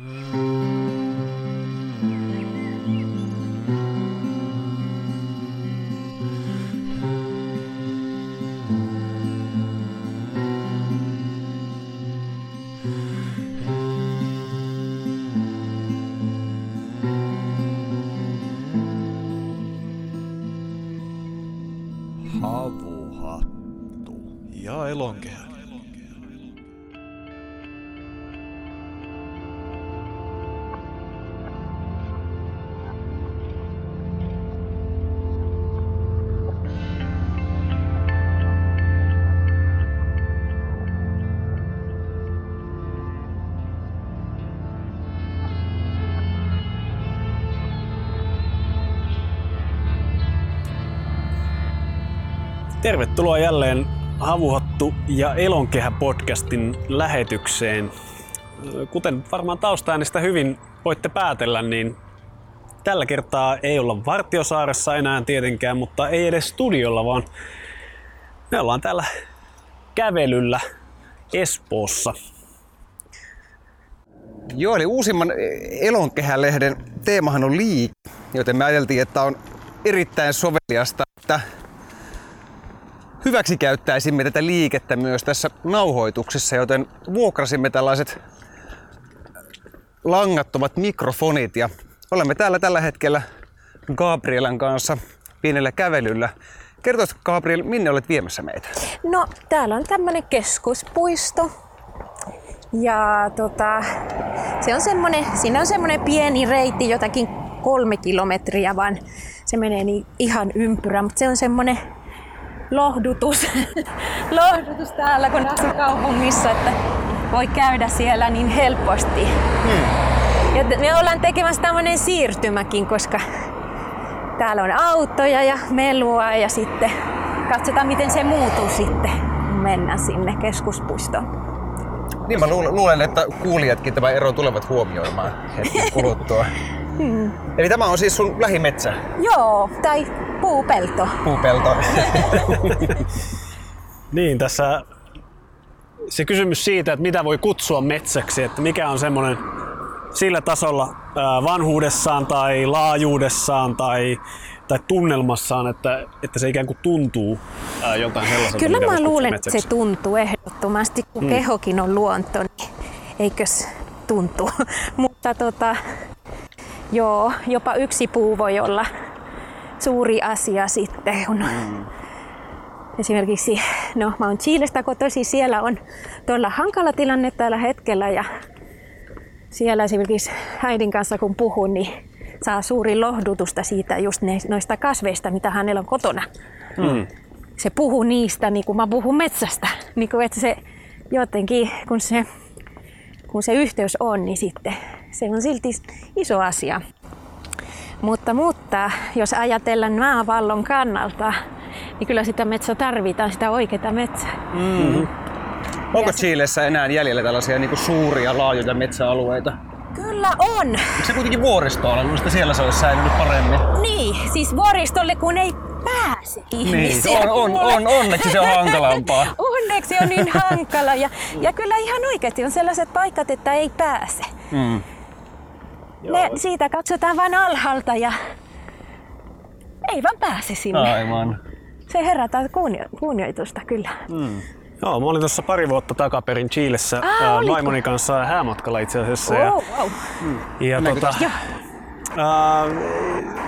Havuhattu Tervetuloa jälleen Havuhattu ja Elonkehä podcastin lähetykseen. Kuten varmaan taustaäänistä hyvin voitte päätellä, niin tällä kertaa ei olla Vartiosaaressa enää tietenkään, mutta ei edes studiolla, vaan me ollaan täällä kävelyllä Espoossa. Joo, eli uusimman Elonkehä-lehden teemahan on liike, joten me ajateltiin, että on erittäin soveliasta, että hyväksi käyttäisimme tätä liikettä myös tässä nauhoituksessa, joten vuokrasimme tällaiset langattomat mikrofonit ja olemme täällä tällä hetkellä Gabrielan kanssa pienellä kävelyllä. Kertoisitko Gabriel, minne olet viemässä meitä? No, täällä on tämmönen keskuspuisto. Ja tota, se on semmonen, siinä on semmonen pieni reitti, jotakin kolme kilometriä, vaan se menee niin ihan ympyrä, mutta se on semmonen lohdutus, lohdutus täällä, kun asuu kaupungissa, että voi käydä siellä niin helposti. Hmm. Ja me ollaan tekemässä tämmöinen siirtymäkin, koska täällä on autoja ja melua ja sitten katsotaan miten se muuttuu sitten, kun mennään sinne keskuspuistoon. Niin mä luulen, että kuulijatkin tämä ero tulevat huomioimaan hetken kuluttua. Hmm. Eli tämä on siis sun lähimetsä? Joo, tai puupelto. Puupelto. niin, tässä se kysymys siitä, että mitä voi kutsua metsäksi, että mikä on semmoinen sillä tasolla vanhuudessaan tai laajuudessaan tai, tai tunnelmassaan, että, että se ikään kuin tuntuu joltain sellaiselta. Kyllä mä luulen, että se tuntuu ehdottomasti, kun hmm. kehokin on luonto, niin eikös tuntuu. Mutta tota, joo, jopa yksi puu voi olla suuri asia sitten, kun mm. esimerkiksi, no mä oon Chiilestä kotoisin, siellä on todella hankala tilanne tällä hetkellä ja siellä esimerkiksi äidin kanssa kun puhun, niin saa suuri lohdutusta siitä just ne, noista kasveista, mitä hänellä on kotona. Mm. Se puhuu niistä niin kuin mä puhun metsästä. Niin kuin, että se jotenkin, kun se, kun se yhteys on, niin sitten se on silti iso asia. Mutta, mutta jos ajatellaan maavallon kannalta, niin kyllä sitä metsää tarvitaan, sitä oikeaa metsää. Mm-hmm. Onko Chiilessä enää jäljellä tällaisia niin kuin suuria, laajoja metsäalueita? Kyllä on. Eikö se kuitenkin vuoristolla, mutta siellä se olisi säilynyt paremmin? Niin, siis vuoristolle kun ei pääse ihmisiä. Niin, on, on, on, onneksi se on hankalampaa. onneksi on niin hankala ja, ja kyllä ihan oikeasti on sellaiset paikat, että ei pääse. Mm. Ne, siitä katsotaan vain alhaalta ja ei vaan pääse sinne. Aivan. Se herättää kunnio- kunnioitusta kyllä. Mm. Joo, mä olin tuossa pari vuotta takaperin Chiilessä ah, vaimoni kanssa häämatkalla itse asiassa. Oh, ja, wow. Mm. ja tota, äh,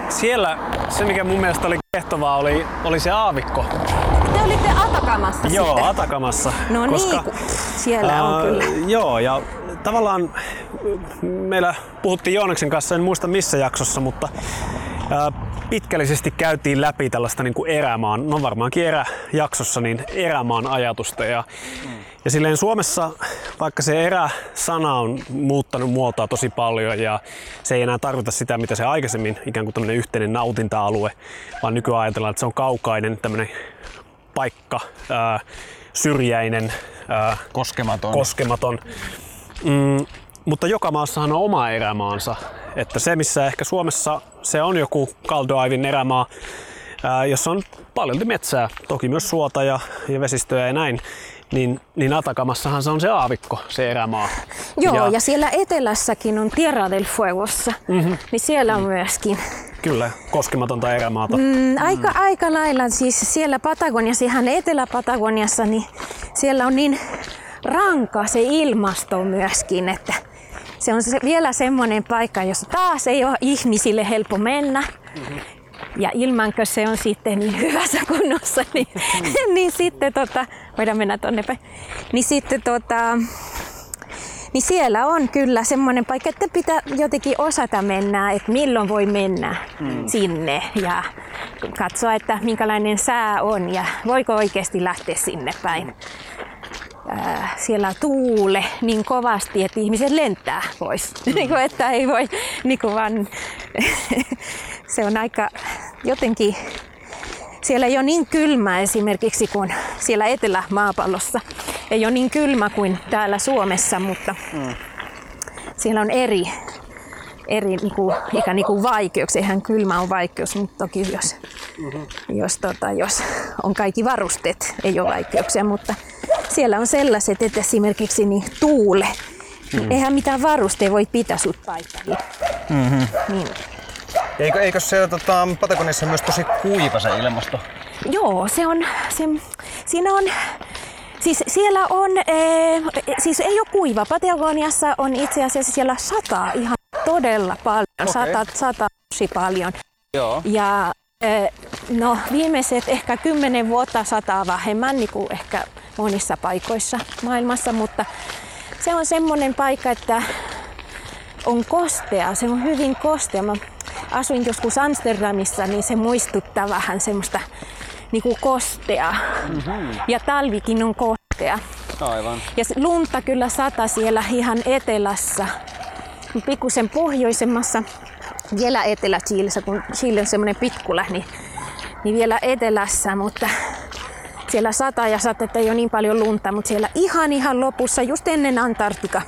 siellä se, mikä mun mielestä oli kehtovaa, oli, oli se aavikko. Te olitte Atakamassa Joo, sitten. Atakamassa. No koska, niin, siellä on kyllä. Joo, ja tavallaan meillä puhuttiin Jooneksen kanssa, en muista missä jaksossa, mutta pitkällisesti käytiin läpi tällaista niin kuin erämaan, no varmaankin eräjaksossa, niin erämaan ajatusta. Ja, ja silleen Suomessa, vaikka se erä-sana on muuttanut muotoa tosi paljon ja se ei enää tarkoita sitä, mitä se aikaisemmin ikään kuin tämmöinen yhteinen nautinta-alue, vaan nykyään ajatellaan, että se on kaukainen tämmöinen paikka, ää, syrjäinen, ää, koskematon. koskematon. Mm, mutta joka maassahan on oma erämaansa. Että se, missä ehkä Suomessa se on joku Kaldoaivin erämaa, ää, jossa on paljon metsää, toki myös suota ja, ja vesistöjä ja näin, niin, niin Atakamassahan se on se aavikko, se erämaa. Joo, ja, ja siellä etelässäkin on Tierra del Fuegossa, mm-hmm. niin siellä on myöskin. Kyllä, koskematonta erämaata. Mm, aika, mm. aika lailla, siis siellä Patagoniassa, ihan Etelä-Patagoniassa, niin siellä on niin ranka se ilmasto myöskin, että se on se, vielä semmoinen paikka, jossa taas ei ole ihmisille helppo mennä. Mm-hmm. Ja ilmankö se on sitten niin hyvässä kunnossa, niin, niin sitten tota, voidaan mennä tonne päin. Niin sitten tota, niin siellä on kyllä semmoinen paikka, että pitää jotenkin osata mennä, että milloin voi mennä mm. sinne ja katsoa, että minkälainen sää on ja voiko oikeasti lähteä sinne päin. Äh, siellä tuule niin kovasti, että ihmiset lentää pois. Mm. niin kuin, että ei voi niin kuin vaan, se on aika jotenkin siellä ei ole niin kylmä esimerkiksi kuin siellä etelämaapallossa. Ei ole niin kylmä kuin täällä Suomessa, mutta mm. siellä on eri, eri niinku, ikä niinku vaikeuksia. Eihän kylmä on vaikeus, mutta toki jos, mm-hmm. jos, tota, jos on kaikki varusteet, ei ole vaikeuksia. Mutta siellä on sellaiset, että esimerkiksi niin tuule. Mm. Eihän mitään varusteja voi pitää sut paikalla. Mm-hmm. Niin. Eikö, eikö siellä tota, Patagonissa myös tosi kuiva se ilmasto? Joo, se on, se, siinä on, siis siellä on, e, siis ei ole kuiva. Patagoniassa on itse asiassa siellä sataa ihan todella paljon, okay. sata, sata tosi paljon. Joo. Ja e, no viimeiset ehkä kymmenen vuotta sataa vähemmän, niin kuin ehkä monissa paikoissa maailmassa, mutta se on semmoinen paikka, että on kostea, se on hyvin kostea. Mä asuin joskus Amsterdamissa, niin se muistuttaa vähän semmoista niin kuin kostea. Mm-hmm. Ja talvikin on kostea. Aivan. Ja lunta kyllä sata siellä ihan etelässä, pikkusen pohjoisemmassa, vielä Etelä-Chiilessä, kun Chile on semmoinen pitkula, niin, niin vielä etelässä, mutta siellä sata ja sata, että ei ole niin paljon lunta, mutta siellä ihan ihan lopussa, just ennen Antarktika,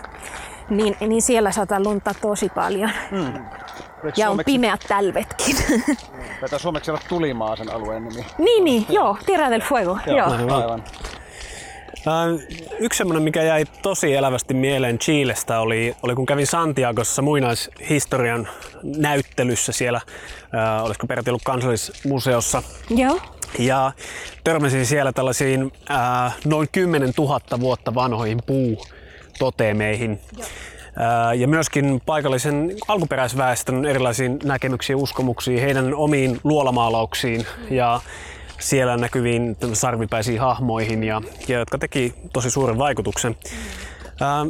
niin, niin siellä sataa lunta tosi paljon. Mm. Ja on pimeät talvetkin. Tätä suomeksi olla tulimaa sen alueen nimi. Niin, niin, joo, Tierra del Fuego. Joo, joo. Aivan. Yksi semmoinen, mikä jäi tosi elävästi mieleen Chilestä oli, oli kun kävin Santiagossa muinaishistorian näyttelyssä siellä, äh, olisiko peräti ollut kansallismuseossa. Joo. Ja törmäsin siellä tällaisiin äh, noin 10 000 vuotta vanhoihin puutoteemeihin. Joo ja myöskin paikallisen alkuperäisväestön erilaisiin näkemyksiin, uskomuksiin, heidän omiin luolamaalauksiin ja siellä näkyviin sarvipäisiin hahmoihin, ja, ja jotka teki tosi suuren vaikutuksen.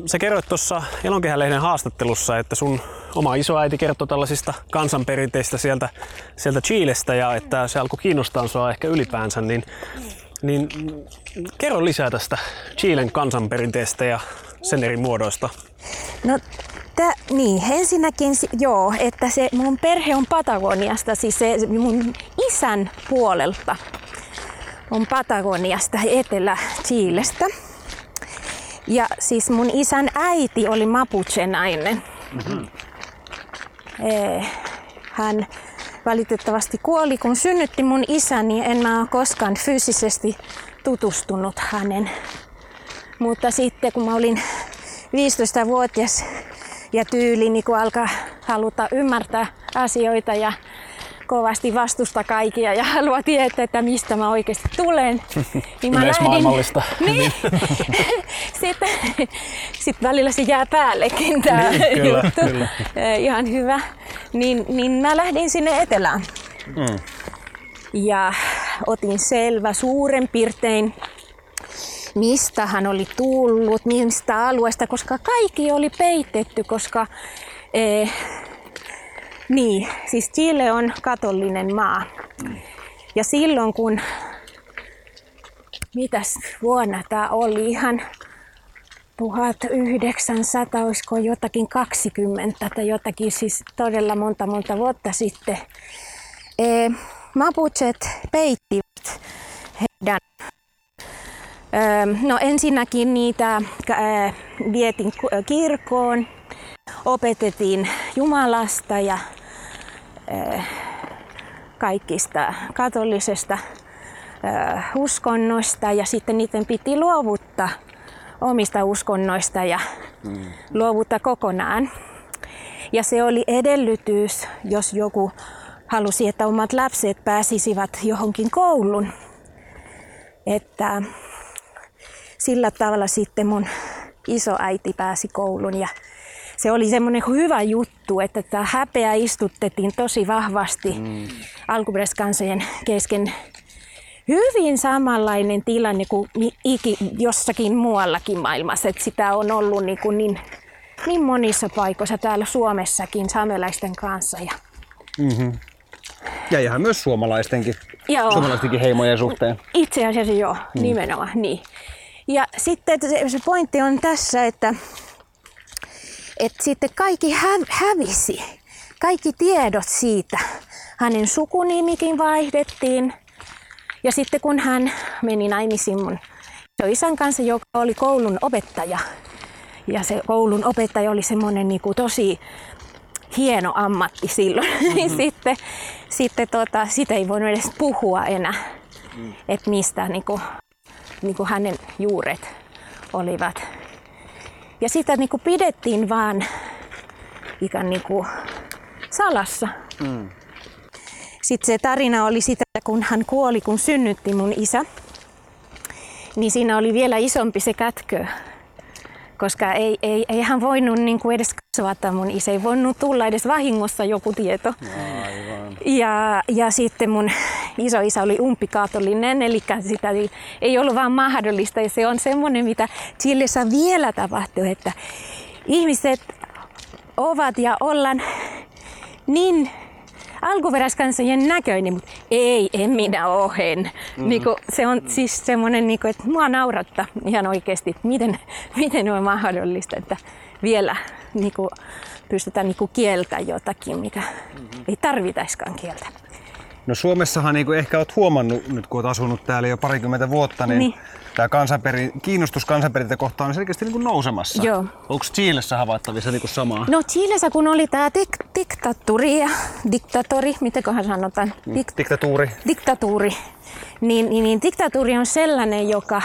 Sä kerroit tuossa Elonkehälehden haastattelussa, että sun oma isoäiti kertoi tällaisista kansanperinteistä sieltä, sieltä Chilestä ja että se alkoi kiinnostaa sua ehkä ylipäänsä, niin, niin kerro lisää tästä Chilen kansanperinteestä ja sen eri muodoista. No Tä, niin, ensinnäkin joo, että se mun perhe on Patagoniasta, siis se mun isän puolelta on Patagoniasta, Etelä-Chiilestä. Ja siis mun isän äiti oli Mapuche-nainen. Mm-hmm. Hän valitettavasti kuoli, kun synnytti mun isäni. En mä ole koskaan fyysisesti tutustunut hänen. Mutta sitten kun mä olin 15-vuotias ja tyyli niin kun alkaa haluta ymmärtää asioita ja kovasti vastusta kaikkia ja haluaa tietää, että mistä mä oikeasti tulen. Niin mä Yleismaailmallista. Niin. sitten sit välillä se jää päällekin tämä niin, kyllä, juttu. Kyllä. Ihan hyvä. Niin, niin mä lähdin sinne etelään. Mm. Ja otin selvä suuren piirtein mistä hän oli tullut, mistä alueesta, koska kaikki oli peitetty, koska eh, niin, siis Chile on katolinen maa. Ja silloin kun, mitäs vuonna tämä oli, ihan 1900, olisiko jotakin 20 tai jotakin, siis todella monta monta vuotta sitten, eh, Mapuchet peittivät heidän No ensinnäkin niitä vietin kirkkoon, opetettiin Jumalasta ja kaikista katolisesta uskonnoista ja sitten niiden piti luovuttaa omista uskonnoista ja mm. luovuttaa kokonaan. Ja se oli edellytys, jos joku halusi, että omat lapset pääsisivät johonkin koulun. Että sillä tavalla sitten mun isoäiti pääsi kouluun ja se oli semmoinen hyvä juttu, että tämä häpeä istutettiin tosi vahvasti mm. alkuperäiskansojen kesken. Hyvin samanlainen tilanne kuin iki, jossakin muuallakin maailmassa, että sitä on ollut niin, kuin niin, niin monissa paikoissa täällä Suomessakin saamelaisten kanssa. Ja, mm-hmm. ja ihan myös suomalaistenkin, joo. suomalaistenkin heimojen suhteen. Itse asiassa joo, mm. nimenomaan niin. Ja sitten se pointti on tässä, että että sitten kaikki hävisi. Kaikki tiedot siitä. Hänen sukunimikin vaihdettiin. Ja sitten kun hän meni naimisiin mun isän kanssa, joka oli koulun opettaja. Ja se koulun opettaja oli semmoinen niin kuin tosi hieno ammatti silloin. Mm-hmm. sitten sitten tota, sitä ei voinut edes puhua enää, mm. että mistä niin kuin, niin kuin hänen juuret olivat. Ja sitä niin kuin pidettiin vaan ikään niin kuin salassa. Mm. Sitten se tarina oli sitä, kun hän kuoli, kun synnytti mun isä. Niin siinä oli vielä isompi se kätkö. Koska ei, ei, ei hän voinut niin kuin edes kasvata mun isä. Ei voinut tulla edes vahingossa joku tieto. Aivan. Ja, ja sitten mun isoisä oli umpikatolinen, eli sitä ei, ei ollut vaan mahdollista. Ja se on semmoinen, mitä Chilessä vielä tapahtuu, että ihmiset ovat ja ollaan niin alkuperäiskansojen näköinen, mutta ei, en minä ohen. Mm-hmm. Niin se on siis semmoinen, niin että mua naurattaa ihan oikeasti, että miten, miten on mahdollista, että vielä niin kuin, pystytään niin kieltämään jotakin, mikä mm-hmm. ei tarvitaiskaan kieltä. No Suomessahan niin kuin ehkä olet huomannut, nyt kun olet asunut täällä jo parikymmentä vuotta, niin, niin. tämä kansanperi, kiinnostus kansanperintä kohtaan on selkeästi niin kuin nousemassa. Joo. Onko Chiilessä havaittavissa niin kuin samaa? No Chiilessä kun oli tämä dik- diktatuuri ja diktatori, mitenköhän sanotaan? Mm, dik- diktatuuri. Diktatuuri. Niin, niin, niin diktatuuri on sellainen, joka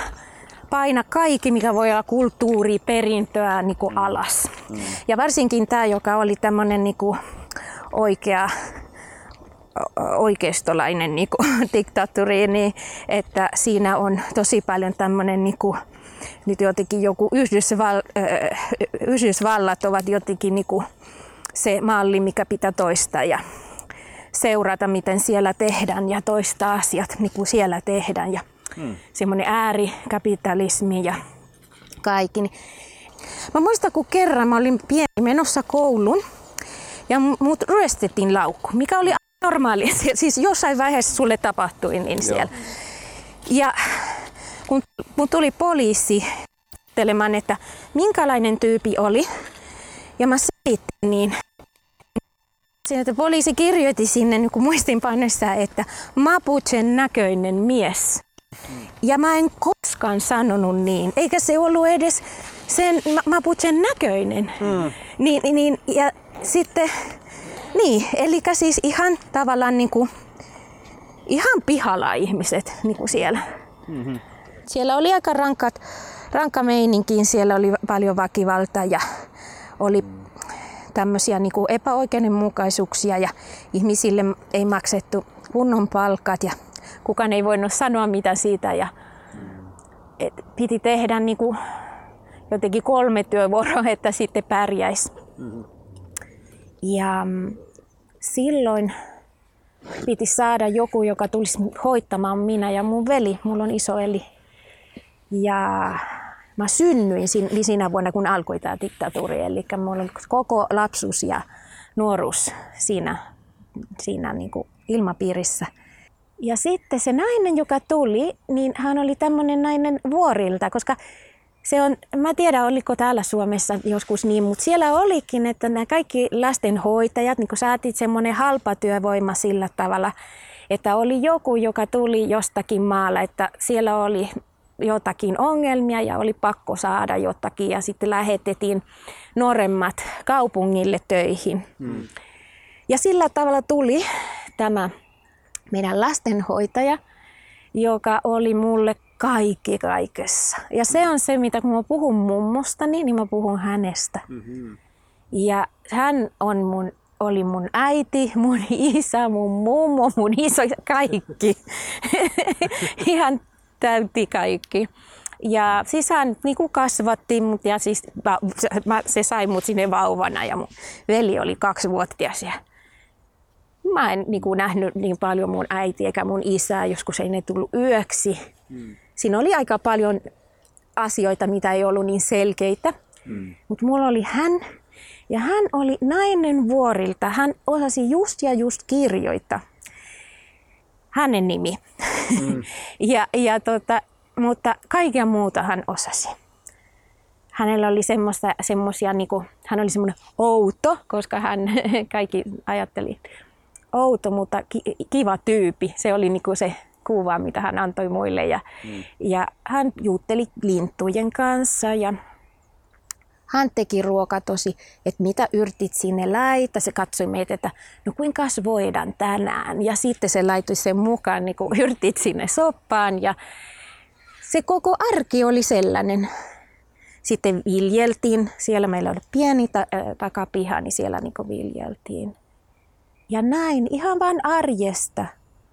paina kaikki, mikä voi olla kulttuuri, perintöä niin kuin alas. Mm. Ja varsinkin tämä, joka oli tämmöinen niin oikea oikeistolainen niin kuin, diktaattori, niin että siinä on tosi paljon tämmöinen niin kuin, nyt jotenkin joku Yhdysval, äh, Yhdysvallat ovat jotenkin niin kuin se malli, mikä pitää toistaa ja seurata, miten siellä tehdään ja toistaa asiat, niin kuin siellä tehdään. Ja hmm. semmoinen äärikapitalismi ja kaikki. Mä muistan, kun kerran mä olin pieni menossa kouluun ja mut ryöstettiin laukku, mikä oli normaali. Siis jossain vaiheessa sulle tapahtui niin siellä. Ja kun mun tuli poliisi telemaan, että minkälainen tyypi oli, ja mä selitin, niin että poliisi kirjoitti sinne niin muistinpanoissa, että Mapuchen näköinen mies. Ja mä en koskaan sanonut niin, eikä se ollut edes sen Mapuchen näköinen. Mm. Niin, niin, ja sitten niin, eli siis ihan tavallaan niin kuin, ihan pihalla ihmiset niin kuin siellä. Mm-hmm. Siellä oli aika rankat, rankka meininki, siellä oli paljon väkivaltaa ja oli tämmöisiä niin kuin epäoikeudenmukaisuuksia ja ihmisille ei maksettu kunnon palkat ja kukaan ei voinut sanoa mitä siitä ja et piti tehdä niin kuin jotenkin kolme työvuoroa, että sitten pärjäisi. Mm-hmm. Ja mm, silloin piti saada joku, joka tulisi hoitamaan minä ja mun veli. Mulla on iso eli. Ja mä synnyin siinä vuonna, kun alkoi tämä diktatuuri. Eli mulla oli koko lapsuus ja nuoruus siinä, siinä niin kuin ilmapiirissä. Ja sitten se nainen, joka tuli, niin hän oli tämmöinen nainen vuorilta, koska se on, mä tiedän oliko täällä Suomessa joskus niin, mutta siellä olikin, että nämä kaikki lastenhoitajat, niin kuin saatiin semmoinen halpa työvoima sillä tavalla, että oli joku, joka tuli jostakin maalla, että siellä oli jotakin ongelmia ja oli pakko saada jotakin ja sitten lähetettiin nuoremmat kaupungille töihin. Hmm. Ja sillä tavalla tuli tämä meidän lastenhoitaja joka oli mulle kaikki kaikessa. Ja se on se, mitä kun mä puhun mummostani, niin mä puhun hänestä. Mm-hmm. Ja hän on mun, oli mun äiti, mun isä, mun mummo, mun iso, kaikki. Ihan täytti kaikki. Ja siis hän niin kuin kasvatti mut ja siis mä, se sai mut sinne vauvana ja mun veli oli kaksi vuotias. Ja mä en niin kuin nähnyt niin paljon mun äiti eikä mun isää, joskus ei ne tullut yöksi. Mm. Siinä oli aika paljon asioita, mitä ei ollut niin selkeitä. Mm. Mutta mulla oli hän ja hän oli nainen vuorilta. Hän osasi just ja just kirjoittaa. Hänen nimi. Mm. ja, ja tota, mutta kaikkea muuta hän osasi. Hänellä oli semmoista, semmosia, niinku, hän oli semmoinen outo, koska hän kaikki ajatteli outo, mutta ki, kiva tyyppi. Se oli niinku se kuva, mitä hän antoi muille. Ja, mm. ja hän jutteli lintujen kanssa ja hän teki ruokaa tosi, että mitä yrtit sinne laita. Se katsoi meitä, että no kuinka voidaan tänään. Ja sitten se laittoi sen mukaan niin yrtit sinne soppaan. Ja se koko arki oli sellainen. Sitten viljeltiin, siellä meillä oli pieni ta- takapiha, niin siellä niin viljeltiin. Ja näin ihan vain arjesta,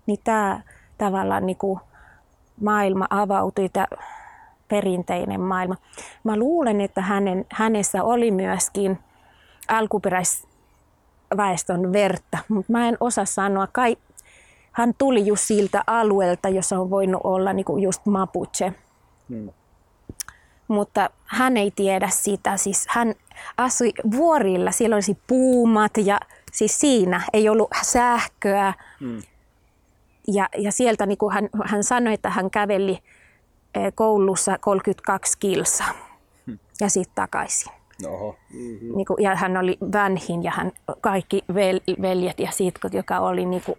niin tämä tavallaan niin kuin maailma avautui, tämä perinteinen maailma. Mä luulen, että hänen, hänessä oli myöskin alkuperäisväestön verta, mutta mä en osaa sanoa. Kai, hän tuli just siltä alueelta, jossa on voinut olla niin kuin just Mapuche. Hmm. Mutta hän ei tiedä sitä. Siis hän asui vuorilla, siellä olisi puumat ja siis siinä ei ollut sähköä. Hmm. Ja, ja sieltä niin kuin hän, hän sanoi, että hän käveli eh, koulussa 32 kilsa hmm. ja sitten takaisin. Oho. Mm-hmm. Niin kuin, ja hän oli vanhin ja kaikki vel, veljet ja sitkot, joka oli niin kuin,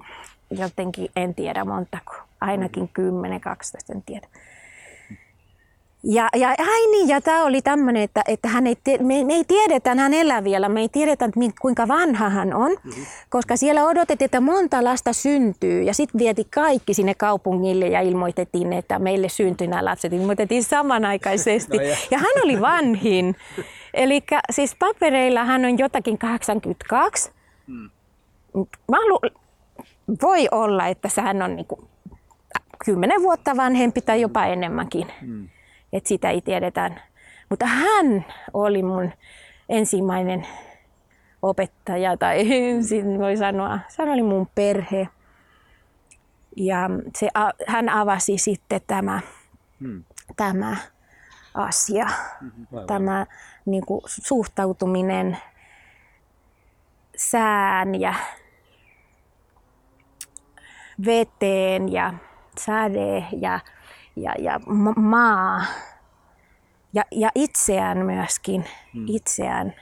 jotenkin, en tiedä montako, ainakin 10-12, en tiedä. Ja, ja, ai niin, ja tämä oli tämmöinen, että, että hän ei, me, me ei tiedetä, hän elää vielä, me ei tiedetä, kuinka vanha hän on, mm-hmm. koska siellä odotettiin, että monta lasta syntyy, ja sitten vieti kaikki sinne kaupungille ja ilmoitettiin, että meille syntyi nämä lapset, ilmoitettiin samanaikaisesti, no, ja. ja hän oli vanhin. Eli siis papereilla hän on jotakin 82. Mm. Mä halu, voi olla, että hän on niin kuin 10 vuotta vanhempi tai jopa enemmänkin. Mm että sitä ei tiedetä. Mutta hän oli mun ensimmäinen opettaja, tai voi sanoa, se oli mun perhe. Ja se, hän avasi sitten tämä, hmm. tämä asia, mm-hmm. tämä niin kuin, suhtautuminen sään ja veteen ja säde ja ja, ja maa ja, ja itseään myöskin, hmm. itseään.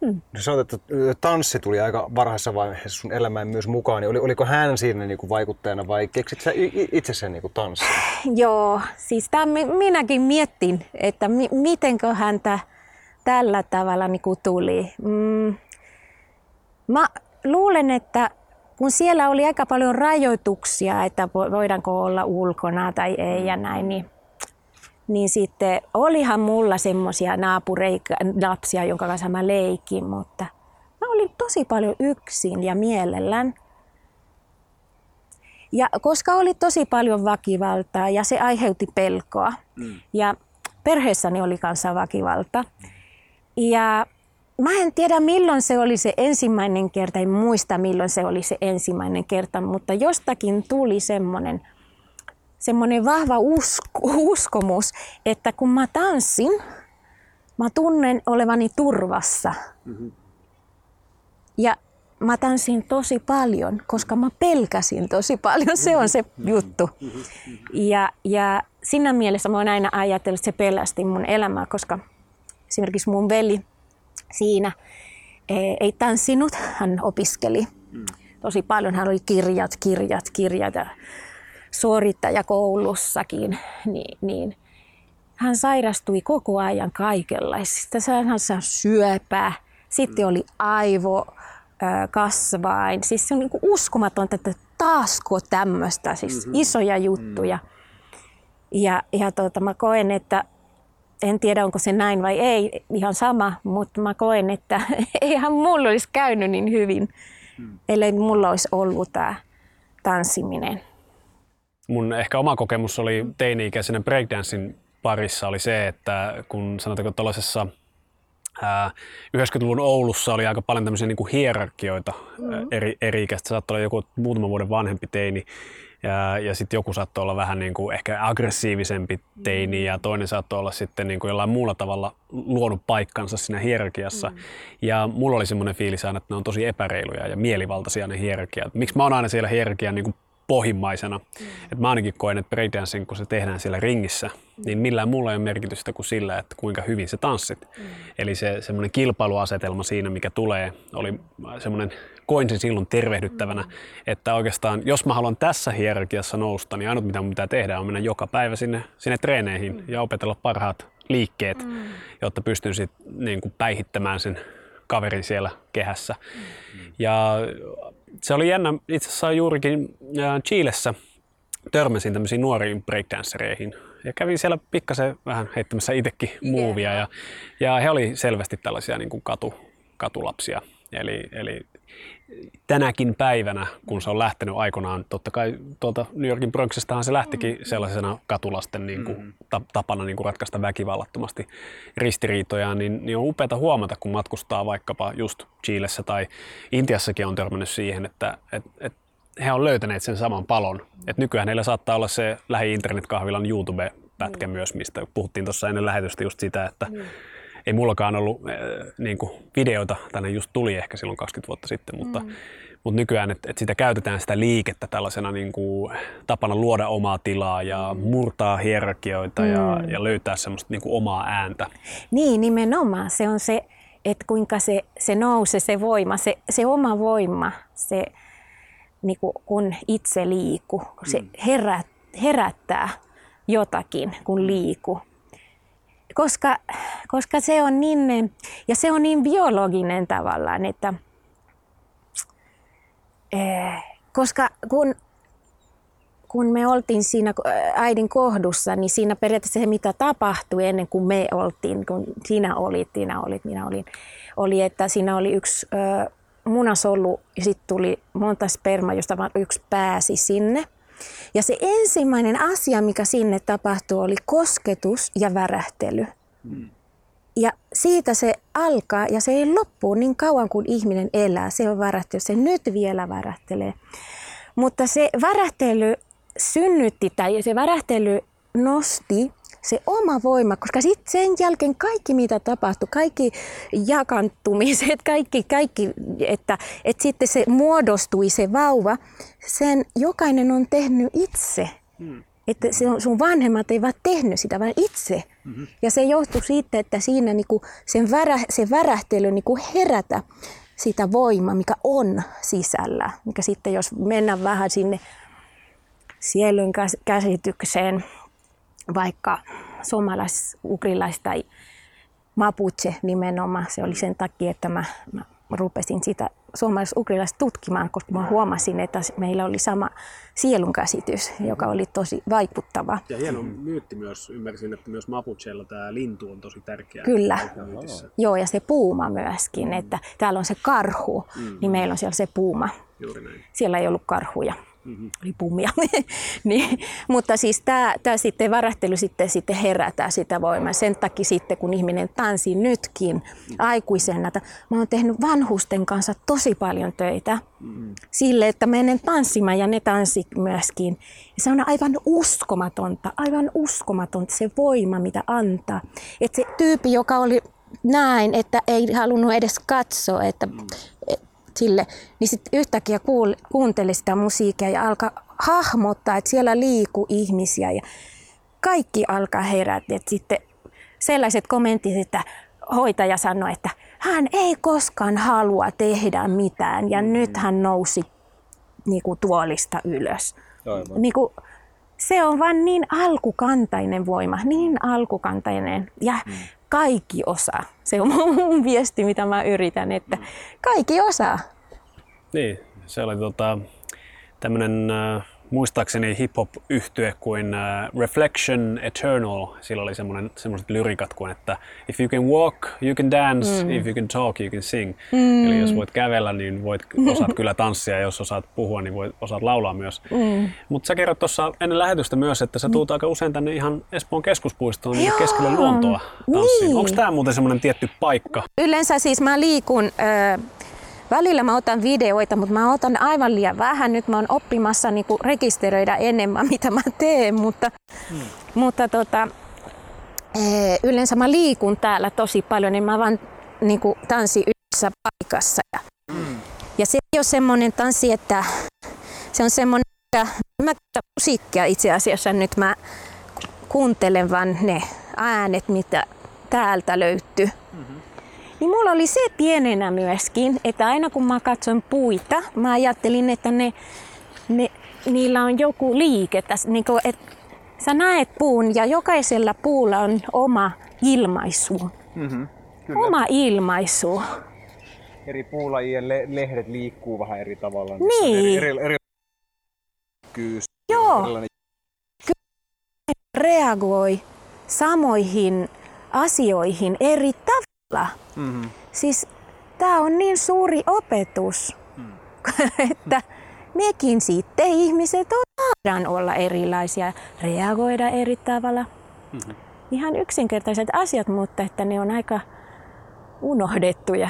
Hmm. No sanoit, että tanssi tuli aika varhaisessa vaiheessa sun elämään myös mukaan. Niin oli, oliko hän siinä niin kuin vaikuttajana vai keksit sä itse sen niin tanssin? Joo, siis tämän minäkin miettin, että mi, mitenkö häntä tällä tavalla niin kuin tuli. Mm, mä luulen, että kun siellä oli aika paljon rajoituksia, että voidaanko olla ulkona tai ei ja näin, niin, niin sitten olihan mulla semmoisia naapureita, lapsia, jonka kanssa mä leikin, mutta mä olin tosi paljon yksin ja mielellään. Ja koska oli tosi paljon väkivaltaa ja se aiheutti pelkoa. Mm. Ja perheessäni oli kanssa väkivalta. Ja mä en tiedä milloin se oli se ensimmäinen kerta, en muista milloin se oli se ensimmäinen kerta, mutta jostakin tuli semmoinen semmoinen vahva usko, uskomus, että kun mä tanssin, mä tunnen olevani turvassa. Ja mä tanssin tosi paljon, koska mä pelkäsin tosi paljon. Se on se juttu. Ja, ja siinä mielessä mä oon aina ajatellut, että se pelästi mun elämää, koska esimerkiksi mun veli siinä ei tanssinut, hän opiskeli tosi paljon. Hän oli kirjat, kirjat, kirjat ja suorittaja koulussakin, niin, niin hän sairastui koko ajan kaikenlaisista. Hän sai syöpää, sitten oli aivo, kasvain. Siis se on niin uskomatonta, että taasko tämmöistä, siis mm-hmm. isoja juttuja. Ja, ja tota, mä koen, että en tiedä onko se näin vai ei, ihan sama, mutta mä koen, että eihän mulla olisi käynyt niin hyvin, mm. ellei mulla olisi ollut tämä tanssiminen. Mun ehkä oma kokemus oli teini-ikäisenä breakdancein parissa oli se, että kun sanotaanko tuollaisessa 90-luvun Oulussa oli aika paljon tämmöisiä niin kuin hierarkioita mm. eri, eri ikäistä. Saattoi olla joku muutama vuoden vanhempi teini ja, ja sitten joku saattoi olla vähän niin kuin ehkä aggressiivisempi teini ja toinen saattoi olla sitten niin kuin jollain muulla tavalla luonut paikkansa siinä hierarkiassa. Mm. Ja mulla oli semmoinen fiilis aina, että ne on tosi epäreiluja ja mielivaltaisia ne hierarkiat. Miksi mä oon aina siellä hierarkian niin kuin pohjimmaisena. Mm. Et mä ainakin koen, että breakdancing, kun se tehdään siellä ringissä, mm. niin millään muulla ei ole merkitystä kuin sillä, että kuinka hyvin se tanssit. Mm. Eli se semmoinen kilpailuasetelma siinä, mikä tulee, oli semmoinen, koin sen silloin tervehdyttävänä, mm. että oikeastaan jos mä haluan tässä hierarkiassa nousta, niin ainut mitä mun pitää tehdä on mennä joka päivä sinne, sinne treeneihin mm. ja opetella parhaat liikkeet, mm. jotta pystyn sitten niin kuin päihittämään sen kaverin siellä kehässä. Mm. Ja se oli jännä, itse asiassa juurikin Chilessä törmäsin tämmöisiin nuoriin breakdancereihin ja kävin siellä pikkasen vähän heittämässä itsekin muuvia ja, ja he oli selvästi tällaisia niin kuin katu, katulapsia. Eli, eli tänäkin päivänä, kun se on lähtenyt aikoinaan, totta kai tuolta New Yorkin Bronxistahan se lähtikin sellaisena katulasten niin kuin, mm. tapana niin kuin ratkaista väkivallattomasti ristiriitoja, niin, niin on upeaa huomata, kun matkustaa vaikkapa just Chilessä tai Intiassakin on törmännyt siihen, että et, et he on löytäneet sen saman palon. Et nykyään heillä saattaa olla se lähi-internetkahvilan YouTube-pätkä mm. myös, mistä puhuttiin tuossa ennen lähetystä just sitä, että mm ei mullakaan ollut äh, niin kuin videoita, tänne just tuli ehkä silloin 20 vuotta sitten, mutta, mm. mutta nykyään, että, että sitä käytetään sitä liikettä tällaisena niin kuin, tapana luoda omaa tilaa ja mm. murtaa hierarkioita mm. ja, ja löytää semmoista niin kuin, omaa ääntä. Niin, nimenomaan. Se on se, että kuinka se, se nousee, se voima, se, se oma voima, se niin kuin, kun itse liiku, se mm. herät, herättää jotakin, kun liiku koska, koska se on niin, ja se on niin biologinen tavallaan, että eh, koska kun, kun me oltiin siinä äidin kohdussa, niin siinä periaatteessa se, mitä tapahtui ennen kuin me oltiin, kun sinä olit, sinä olit, minä olin, oli, että siinä oli yksi munasolu ja sitten tuli monta spermaa, josta vain yksi pääsi sinne. Ja se ensimmäinen asia, mikä sinne tapahtui, oli kosketus ja värähtely. Hmm. Ja siitä se alkaa ja se ei loppu niin kauan kuin ihminen elää. Se on värähtely, se nyt vielä värähtelee. Mutta se värähtely synnytti tai se värähtely nosti se oma voima, koska sitten sen jälkeen kaikki mitä tapahtui, kaikki jakantumiset, kaikki, kaikki että, että sitten se muodostui se vauva, sen jokainen on tehnyt itse. Hmm. Että sun vanhemmat eivät tehnyt sitä, vaan itse. Mm-hmm. Ja se johtuu siitä, että siinä niinku sen värä, se värähtely niinku herätä sitä voimaa, mikä on sisällä. Mikä sitten, jos mennään vähän sinne sielun käsitykseen, vaikka suomalais, ukrilais tai mapuche nimenomaan. Se oli sen takia, että mä, mä rupesin sitä suomalais-ukrilaista tutkimaan, koska mä huomasin, että meillä oli sama sielunkäsitys, joka oli tosi vaikuttava. Ja hieno myytti myös, ymmärsin, että myös Mapucheella tämä lintu on tosi tärkeä. Kyllä, joo ja se puuma myöskin, että täällä on se karhu, mm. niin meillä on siellä se puuma. Juuri näin. Siellä ei ollut karhuja mm-hmm. pumia. niin, mutta siis tämä, tämä sitten värähtely sitten, sitten herätää sitä voimaa. Sen takia sitten, kun ihminen tanssii nytkin mm-hmm. aikuisena, että mä oon tehnyt vanhusten kanssa tosi paljon töitä mm-hmm. sille, että menen tanssimaan ja ne tanssit myöskin. Se on aivan uskomatonta, aivan uskomatonta se voima, mitä antaa. Että se tyyppi, joka oli näin, että ei halunnut edes katsoa, että mm sille, niin sitten yhtäkkiä kuul, kuunteli sitä musiikkia ja alkaa hahmottaa, että siellä liikkuu ihmisiä ja kaikki alkaa herätä. Et sitten sellaiset kommentit, että hoitaja sanoi, että hän ei koskaan halua tehdä mitään ja mm. nyt hän nousi niin kuin tuolista ylös. Niin kuin, se on vain niin alkukantainen voima, niin alkukantainen. Ja mm kaikki osaa. Se on mun viesti, mitä mä yritän, että kaikki osaa. Niin, se oli tota, tämmöinen äh, muistaakseni hip-hop yhtye kuin äh, Reflection Eternal. Sillä oli semmoinen, semmoiset lyrikat kuin, että if you can walk, you can dance, mm. if you can talk, you can sing. Mm. Eli jos voit kävellä, niin voit, osaat kyllä tanssia, ja jos osaat puhua, niin voit, osaat laulaa myös. Mm. Mutta sä kerrot tuossa ennen lähetystä myös, että sä tuut mm. aika usein tänne ihan Espoon keskuspuistoon niin keskelle luontoa tanssiin. Niin. Onko tämä muuten semmoinen tietty paikka? Yleensä siis mä liikun... Äh Välillä mä otan videoita, mutta mä otan aivan liian vähän. Nyt mä oon oppimassa niin kuin rekisteröidä enemmän, mitä mä teen, mutta, hmm. mutta tota, eh, yleensä mä liikun täällä tosi paljon, niin mä vaan niin kuin tanssin yhdessä paikassa. Ja, hmm. ja se ei ole semmoinen tanssi, että se on semmoinen, että mä musiikkia itse asiassa nyt mä kuuntelen vaan ne äänet, mitä täältä löytyy. Mm-hmm. Niin mulla oli se pienenä myöskin, että aina kun mä katson puita, mä ajattelin, että ne, ne, niillä on joku liike. Niin kuin, että sä näet puun ja jokaisella puulla on oma ilmaisu. Mm-hmm, Oma ilmaisu. Eri puulajien le- lehdet liikkuu vähän eri tavalla. Niin. Eri, eri, eri... Kyys. Joo. Erilainen... Reagoi samoihin asioihin eri tavalla. Mm-hmm. Siis tämä on niin suuri opetus, mm. että mekin sitten ihmiset saadaan olla erilaisia, reagoida eri tavalla. Mm-hmm. Ihan yksinkertaiset asiat, mutta että ne on aika unohdettuja.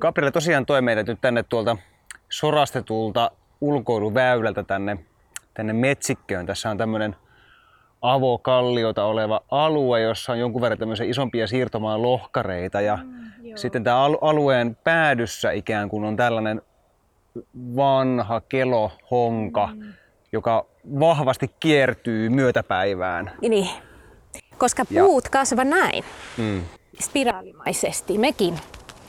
Gabriel tosiaan toi meidät nyt tänne tuolta sorastetulta ulkoiluväylältä tänne, tänne metsikköön. Tässä on tämmöinen avokalliota oleva alue, jossa on jonkun verran tämmöisiä isompia siirtomaan lohkareita ja mm, sitten tämä alueen päädyssä ikään kuin on tällainen vanha kelohonka, mm. joka vahvasti kiertyy myötäpäivään. Niin, koska puut ja. kasva näin mm. spiraalimaisesti, mekin.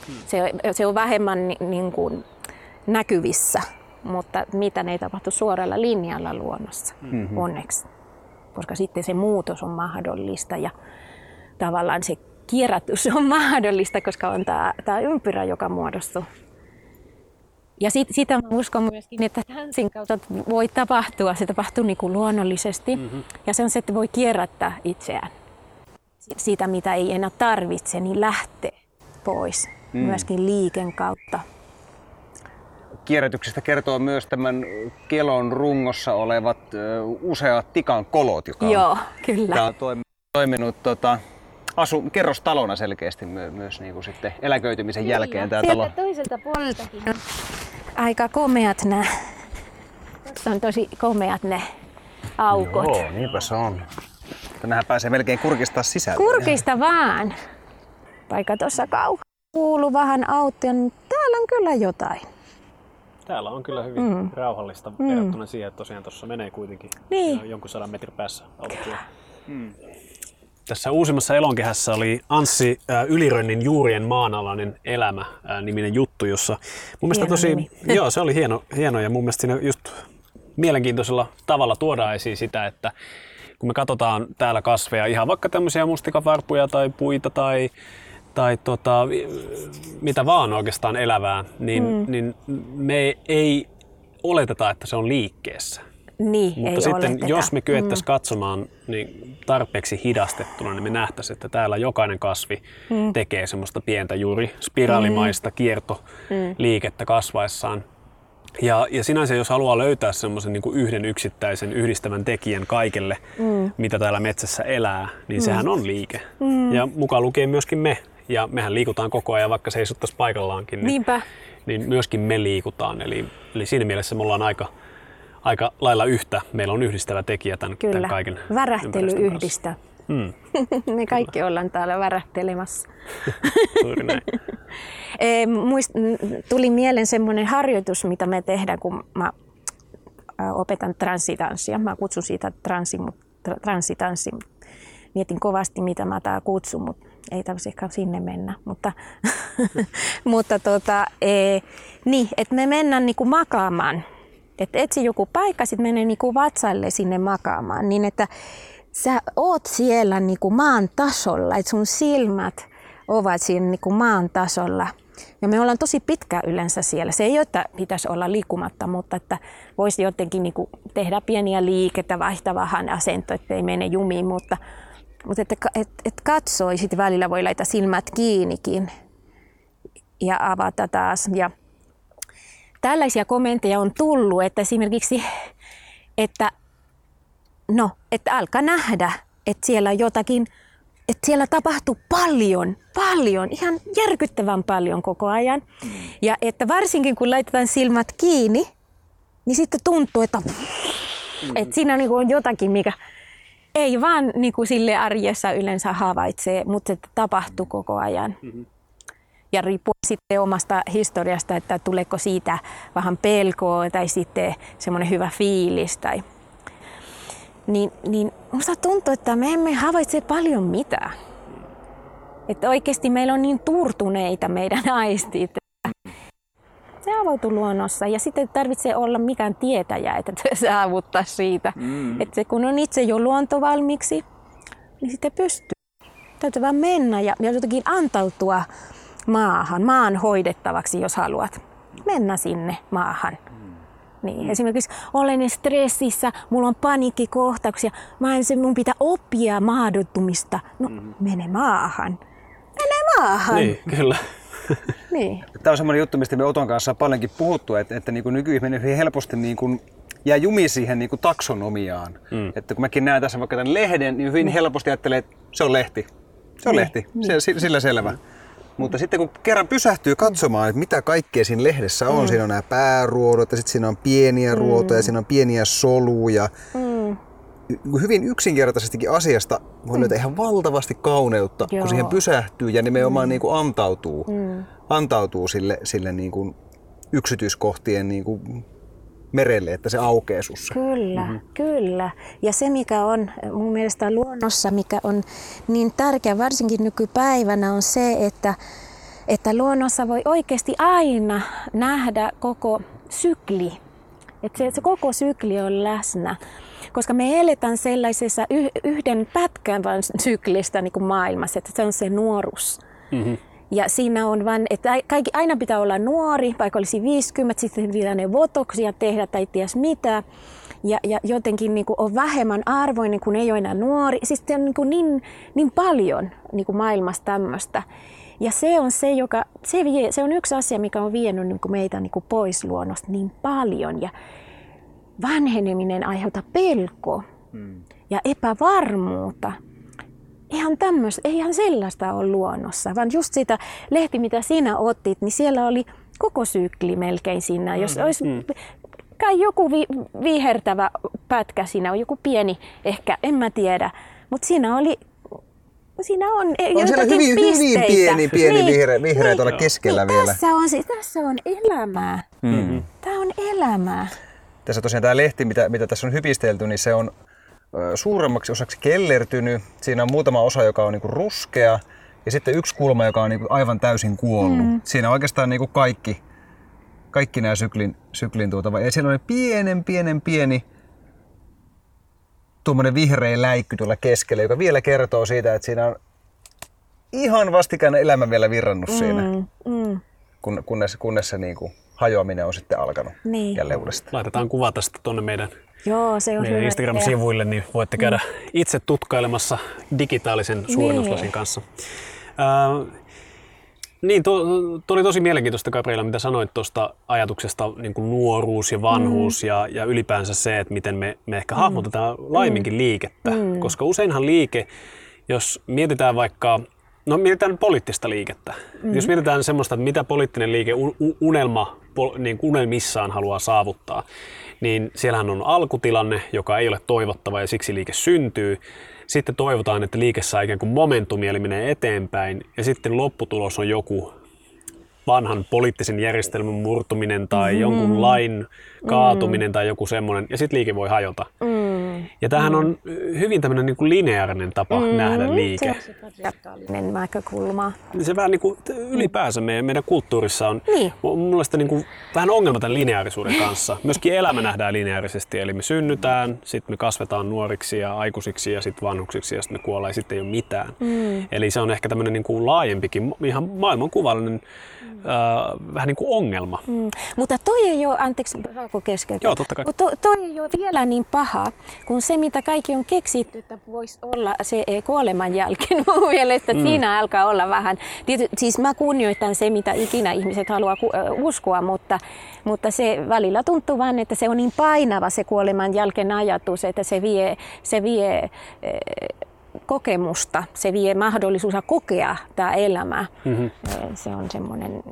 Mm. Se, se on vähemmän niin kuin näkyvissä, mutta mitä ne ei tapahtu suoralla linjalla luonnossa, mm-hmm. onneksi koska sitten se muutos on mahdollista ja tavallaan se kierrätys on mahdollista, koska on tämä, tämä ympyrä, joka muodostuu. Ja sit, sitä mä uskon myöskin, että tanssin kautta voi tapahtua, se tapahtuu niin kuin luonnollisesti. Mm-hmm. Ja se on se, että voi kierrättää itseään. Siitä, mitä ei enää tarvitse, niin lähtee pois mm. myöskin liiken kautta kierrätyksestä kertoo myös tämän kelon rungossa olevat useat tikan kolot, joka Joo, kyllä. on toiminut tota, asu, kerrostalona selkeästi my, myös niin kuin sitten eläköitymisen kyllä. jälkeen tämä talo. toiselta puoleltakin on aika komeat nämä. Tässä on tosi komeat ne aukot. Joo, niinpä se on. Tänähän pääsee melkein kurkistaa sisälle. Kurkista vaan. Vaikka tuossa kauan kuuluu vähän auttia, niin täällä on kyllä jotain. Täällä on kyllä hyvin mm. rauhallista mm. verrattuna siihen, että tosiaan tuossa menee kuitenkin niin. jonkun sadan metrin päässä autotyö. Mm. Tässä uusimmassa elonkehässä oli Anssi äh, Ylirönnin Juurien maanalainen elämä äh, niminen juttu, jossa mun mielestä tosi, nimi. joo, se oli hieno, hieno ja mun mielestä siinä just mielenkiintoisella tavalla tuodaan esiin sitä, että kun me katsotaan täällä kasveja, ihan vaikka tämmöisiä mustikavarpuja tai puita tai tai tota, mitä vaan oikeastaan elävää, niin, mm. niin me ei oleteta, että se on liikkeessä. Niin, Mutta ei sitten oleteta. jos me kyettäisiin mm. katsomaan niin tarpeeksi hidastettuna, niin me nähtäisiin, että täällä jokainen kasvi mm. tekee semmoista pientä juuri spiraalimaista mm. kiertoliikettä kasvaessaan. Ja, ja sinänsä jos haluaa löytää semmoisen niin yhden yksittäisen yhdistävän tekijän kaikelle, mm. mitä täällä metsässä elää, niin mm. sehän on liike. Mm. Ja mukaan lukee myöskin me ja mehän liikutaan koko ajan, vaikka seisottaisiin paikallaankin. Niin, Niinpä. Niin myöskin me liikutaan. Eli, eli siinä mielessä me ollaan aika, aika lailla yhtä. Meillä on yhdistävä tekijä tämän, Kyllä. tämän kaiken Värähtely yhdistää. Hmm. me kaikki Kyllä. ollaan täällä värähtelemässä. näin. Muist, tuli mieleen semmoinen harjoitus, mitä me tehdään, kun mä opetan transitanssia. Mä kutsun siitä transi, transitanssi. Mietin kovasti, mitä mä tää kutsun, mutta ei tarvitsisi sinne mennä, mutta, mutta tota, e, niin, että me mennään niinku makaamaan. Että etsi joku paikka, sitten menee niinku vatsalle sinne makaamaan, niin että sä oot siellä niinku maan tasolla, että sun silmät ovat siinä niinku maan tasolla. Ja me ollaan tosi pitkä yleensä siellä. Se ei ole, että pitäisi olla liikumatta, mutta että voisi jotenkin niin kuin tehdä pieniä liikettä, vaihtaa vähän asento, ettei mene jumiin. Mutta, mutta että, et, et katsoi, sitten välillä voi laittaa silmät kiinnikin ja avata taas. Ja tällaisia kommentteja on tullut, että esimerkiksi, että no, että alkaa nähdä, että siellä on jotakin, että siellä tapahtuu paljon, paljon, ihan järkyttävän paljon koko ajan. Ja että varsinkin kun laitetaan silmät kiinni, niin sitten tuntuu, että, että siinä niin on jotakin, mikä ei vaan niin kuin sille arjessa yleensä havaitsee, mutta se tapahtuu koko ajan. Ja riippuu sitten omasta historiasta, että tuleeko siitä vähän pelkoa tai sitten semmoinen hyvä fiilis tai niin, niin musta tuntuu, että me emme havaitse paljon mitään. Että oikeasti meillä on niin turtuneita meidän aistit. Se avautuu luonnossa ja sitten ei tarvitse olla mikään tietäjä, että saavuttaa siitä. Mm. Että kun on itse jo luonto valmiiksi, niin sitten pystyy. Täytyy vaan mennä ja, ja jotenkin antautua maahan, maan hoidettavaksi, jos haluat. Mennä sinne maahan. Niin, mm. esimerkiksi olen stressissä, mulla on paniikkikohtauksia, mä en se, mun pitää oppia mahdottumista. No, mm. mene maahan. Mene maahan. Niin, kyllä. niin. Tämä on semmoinen juttu, mistä me Oton kanssa on paljonkin puhuttu, että, että niin nykyihminen hyvin helposti niin kuin jää jumi siihen niin kuin taksonomiaan. Mm. Että kun mäkin näen tässä vaikka tämän lehden, niin hyvin mm. helposti ajattelee, että se on lehti. Se on niin. lehti, se, sillä selvä. Mm. Mutta sitten kun kerran pysähtyy katsomaan, että mitä kaikkea siinä lehdessä on, mm. siinä on nämä pääruodot ja sitten siinä on pieniä mm. ruotoja, siinä on pieniä soluja. Mm. Hyvin yksinkertaisestikin asiasta voi mm. löytää ihan valtavasti kauneutta, Joo. kun siihen pysähtyy ja nimenomaan mm. niin kuin antautuu, mm. antautuu sille, sille niin kuin yksityiskohtien niin kuin merelle, että se aukeaa sussa. Kyllä, mm-hmm. kyllä. Ja se, mikä on mun mielestä luonnossa, mikä on niin tärkeä varsinkin nykypäivänä, on se, että, että luonnossa voi oikeasti aina nähdä koko sykli. Että se, se koko sykli on läsnä. Koska me eletään sellaisessa yhden pätkän vain syklistä niin kuin maailmassa, että se on se nuoruus. Mm-hmm. Ja siinä on vain, että kaikki, aina pitää olla nuori, vaikka olisi 50, sitten pitää ne votoksia tehdä tai ties mitä. Ja, ja jotenkin niin kuin on vähemmän arvoinen, kun ei ole enää nuori. Siis se on niin, kuin niin, niin paljon niin kuin maailmassa tämmöistä. Ja se on se, joka, se, vie, se on yksi asia, mikä on vienyt niin kuin meitä niin kuin pois luonnosta niin paljon. Ja vanheneminen aiheuttaa pelkoa hmm. ja epävarmuutta ihan tämmöistä, eihän sellaista ole luonnossa, vaan just sitä lehti, mitä sinä otit, niin siellä oli koko sykli melkein siinä. Jos mm, olisi mm. kai joku vi, vihertävä pätkä siinä, on joku pieni ehkä, en mä tiedä, mutta siinä oli Siinä on, on siellä hyvin, hyvin pieni, pieni niin, vihreä, vihreä niin, tuolla keskellä niin, vielä. Tässä on, tässä on elämää. Mm-hmm. Tämä on elämää. Tässä tosiaan tämä lehti, mitä, mitä tässä on hypistelty, niin se on suuremmaksi osaksi kellertynyt. Siinä on muutama osa, joka on niinku ruskea ja sitten yksi kulma, joka on niinku aivan täysin kuollut. Mm. Siinä on oikeastaan niinku kaikki, kaikki nämä syklin, syklin tuota. Ja siellä on pienen, pienen, pieni tuommoinen vihreä läikky tuolla keskellä, joka vielä kertoo siitä, että siinä on ihan vastikään elämä vielä virrannut mm, siinä, mm. Kun, kunnes, kunnes se niinku hajoaminen on sitten alkanut niin. jälleen uudestaan. Laitetaan kuva tästä tuonne meidän Joo, se on meidän Instagram-sivuille, niin voitte käydä mm. itse tutkailemassa digitaalisen suurennuslasin niin. kanssa. Äh, niin, tuo, tuo oli tosi mielenkiintoista Gabriela, mitä sanoit tuosta ajatuksesta niin kuin nuoruus ja vanhuus mm. ja, ja ylipäänsä se, että miten me, me ehkä mm. hahmotetaan laiminkin mm. liikettä. Mm. Koska useinhan liike, jos mietitään vaikka, no mietitään poliittista liikettä. Mm. Jos mietitään semmoista, että mitä poliittinen liike unelma, niin unelmissaan haluaa saavuttaa, niin siellähän on alkutilanne, joka ei ole toivottava ja siksi liike syntyy. Sitten toivotaan, että liike saa ikään kuin momentumia, eli menee eteenpäin. Ja sitten lopputulos on joku vanhan poliittisen järjestelmän murtuminen tai mm. jonkun lain kaatuminen mm. tai joku semmoinen, ja sitten liike voi hajota. Mm. Ja tämähän mm. on hyvin tämmöinen niin kuin lineaarinen tapa mm. nähdä liike. Se on näkökulma. Se vähän niin kuin ylipäänsä meidän, meidän kulttuurissa on niin. mun mielestä niin kuin vähän ongelma tämän lineaarisuuden kanssa. Myöskin elämä nähdään lineaarisesti, eli me synnytään, sitten me kasvetaan nuoriksi ja aikuisiksi ja sitten vanhuksiksi ja sitten me kuollaan ja sitten ei ole mitään. Mm. Eli se on ehkä tämmöinen niin kuin laajempikin, ihan maailmankuvallinen äh, vähän niin kuin ongelma. Mm. Mutta toi ei ole, anteeksi, saako keskeyttää? Joo, totta kai. Mutta to, toi ei ole vielä niin paha, kun se mitä kaikki on keksitty, että voisi olla se eh, kuoleman jälkeen. Mun mielestä mm. siinä alkaa olla vähän, tiety, siis mä kunnioitan se mitä ikinä ihmiset haluaa uskoa, mutta, mutta se välillä tuntuu vaan, että se on niin painava se kuoleman jälkeen ajatus, että se vie, se vie eh, kokemusta, se vie mahdollisuus kokea tämä elämä. Mm-hmm. Se on semmoinen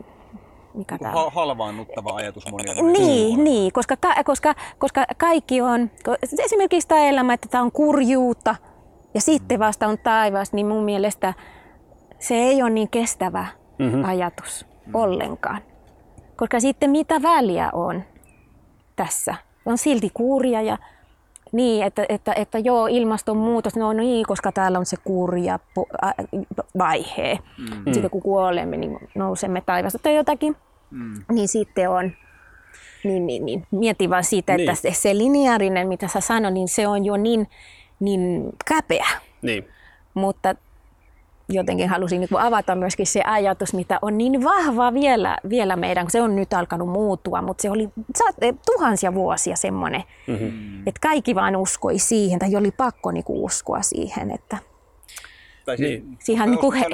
mikä tämä ha- halvaannuttava ajatus monia. Niin, niin koska, koska, koska kaikki on, esimerkiksi tämä elämä, että tämä on kurjuutta ja sitten vasta on taivas, niin mun mielestä se ei ole niin kestävä mm-hmm. ajatus ollenkaan. Koska sitten mitä väliä on tässä? On silti kurja ja niin, että, että, että joo, ilmastonmuutos, no niin, koska täällä on se kurja vaihe. Mm. Sitten kun kuolemme, niin nousemme taivasta tai jotakin. Mm. Niin sitten on, niin, niin, niin. mietin vaan siitä, niin. että se, se lineaarinen, mitä sä sanoit, niin se on jo niin, niin käpeä. Niin. Mutta jotenkin halusin niin avata myöskin se ajatus, mitä on niin vahva vielä, vielä meidän, kun se on nyt alkanut muuttua, mutta se oli eh, tuhansia vuosia semmoinen, mm-hmm. että kaikki vaan uskoi siihen, tai oli pakko niin kuin uskoa siihen, että tai niin. siihen niin kuin he,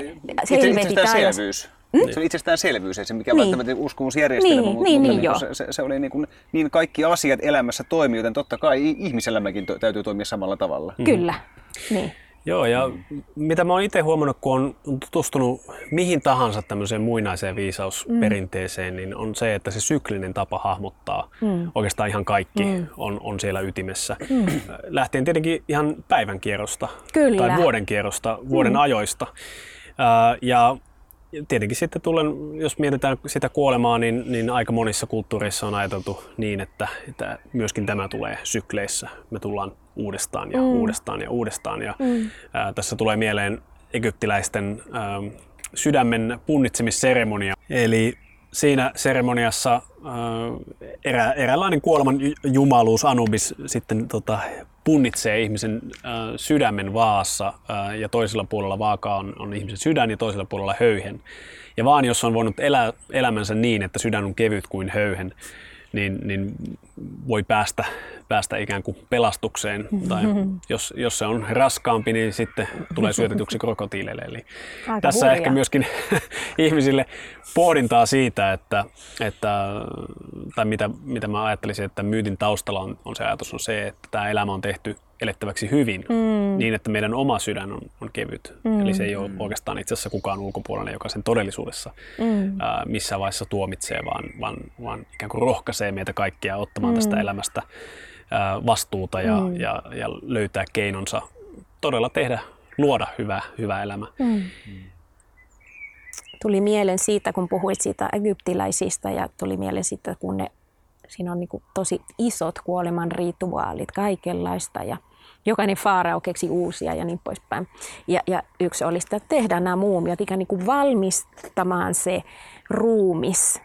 helvetin selvyys. Hmm? Se on itsestäänselvyys, ei se mikä niin. välttämättä uskomusjärjestelmä, niin, mutta, niin, mutta niin, niin, se, se, se oli niin, kuin, niin kaikki asiat elämässä toimii, joten totta kai ihmiselämäkin to, täytyy toimia samalla tavalla. Kyllä, niin. Joo, ja mitä mä oon itse huomannut, kun on tutustunut mihin tahansa tämmöiseen muinaiseen viisausperinteeseen, mm. niin on se, että se syklinen tapa hahmottaa mm. oikeastaan ihan kaikki mm. on, on siellä ytimessä. Mm. Lähtien tietenkin ihan päivän kierrosta Kyllä. tai vuoden kierrosta, vuoden mm. ajoista. ja tietenkin sitten tulen, jos mietitään sitä kuolemaa, niin, niin aika monissa kulttuureissa on ajateltu niin, että, että myöskin tämä tulee sykleissä. Me tullaan uudestaan ja mm. uudestaan ja uudestaan. Ja, mm. ää, tässä tulee mieleen egyptiläisten ää, sydämen punnitsemisseremonia. Eli siinä seremoniassa äh, erä, eräänlainen kuoleman jumaluus Anubis sitten tota, punnitsee ihmisen äh, sydämen vaassa äh, ja toisella puolella vaakaa on, on ihmisen sydän ja toisella puolella höyhen. Ja vaan jos on voinut elää elämänsä niin, että sydän on kevyt kuin höyhen, niin, niin voi päästä, päästä ikään kuin pelastukseen. Tai jos, jos se on raskaampi, niin sitten tulee syötetyksi krokotiileille. Eli Aika tässä hurja. ehkä myöskin ihmisille pohdintaa siitä, että, että tai mitä, mitä mä ajattelisin, että myytin taustalla on, on se ajatus on se, että tämä elämä on tehty elettäväksi hyvin, mm. niin että meidän oma sydän on, on kevyt. Mm. Eli se ei ole oikeastaan itse asiassa kukaan ulkopuolella, joka sen todellisuudessa mm. ää, missään vaiheessa tuomitsee, vaan, vaan, vaan ikään kuin rohkaisee meitä kaikkia ottamaan mm. tästä elämästä ää, vastuuta ja, mm. ja, ja löytää keinonsa todella tehdä, luoda hyvä, hyvä elämä. Mm. Tuli mieleen siitä, kun puhuit siitä egyptiläisistä ja tuli mieleen siitä, kun ne siinä on niin tosi isot kuoleman rituaalit, kaikenlaista. Ja jokainen faarao keksi uusia ja niin poispäin. Ja, ja yksi oli sitä, että tehdään nämä muumiot ikään niin kuin valmistamaan se ruumis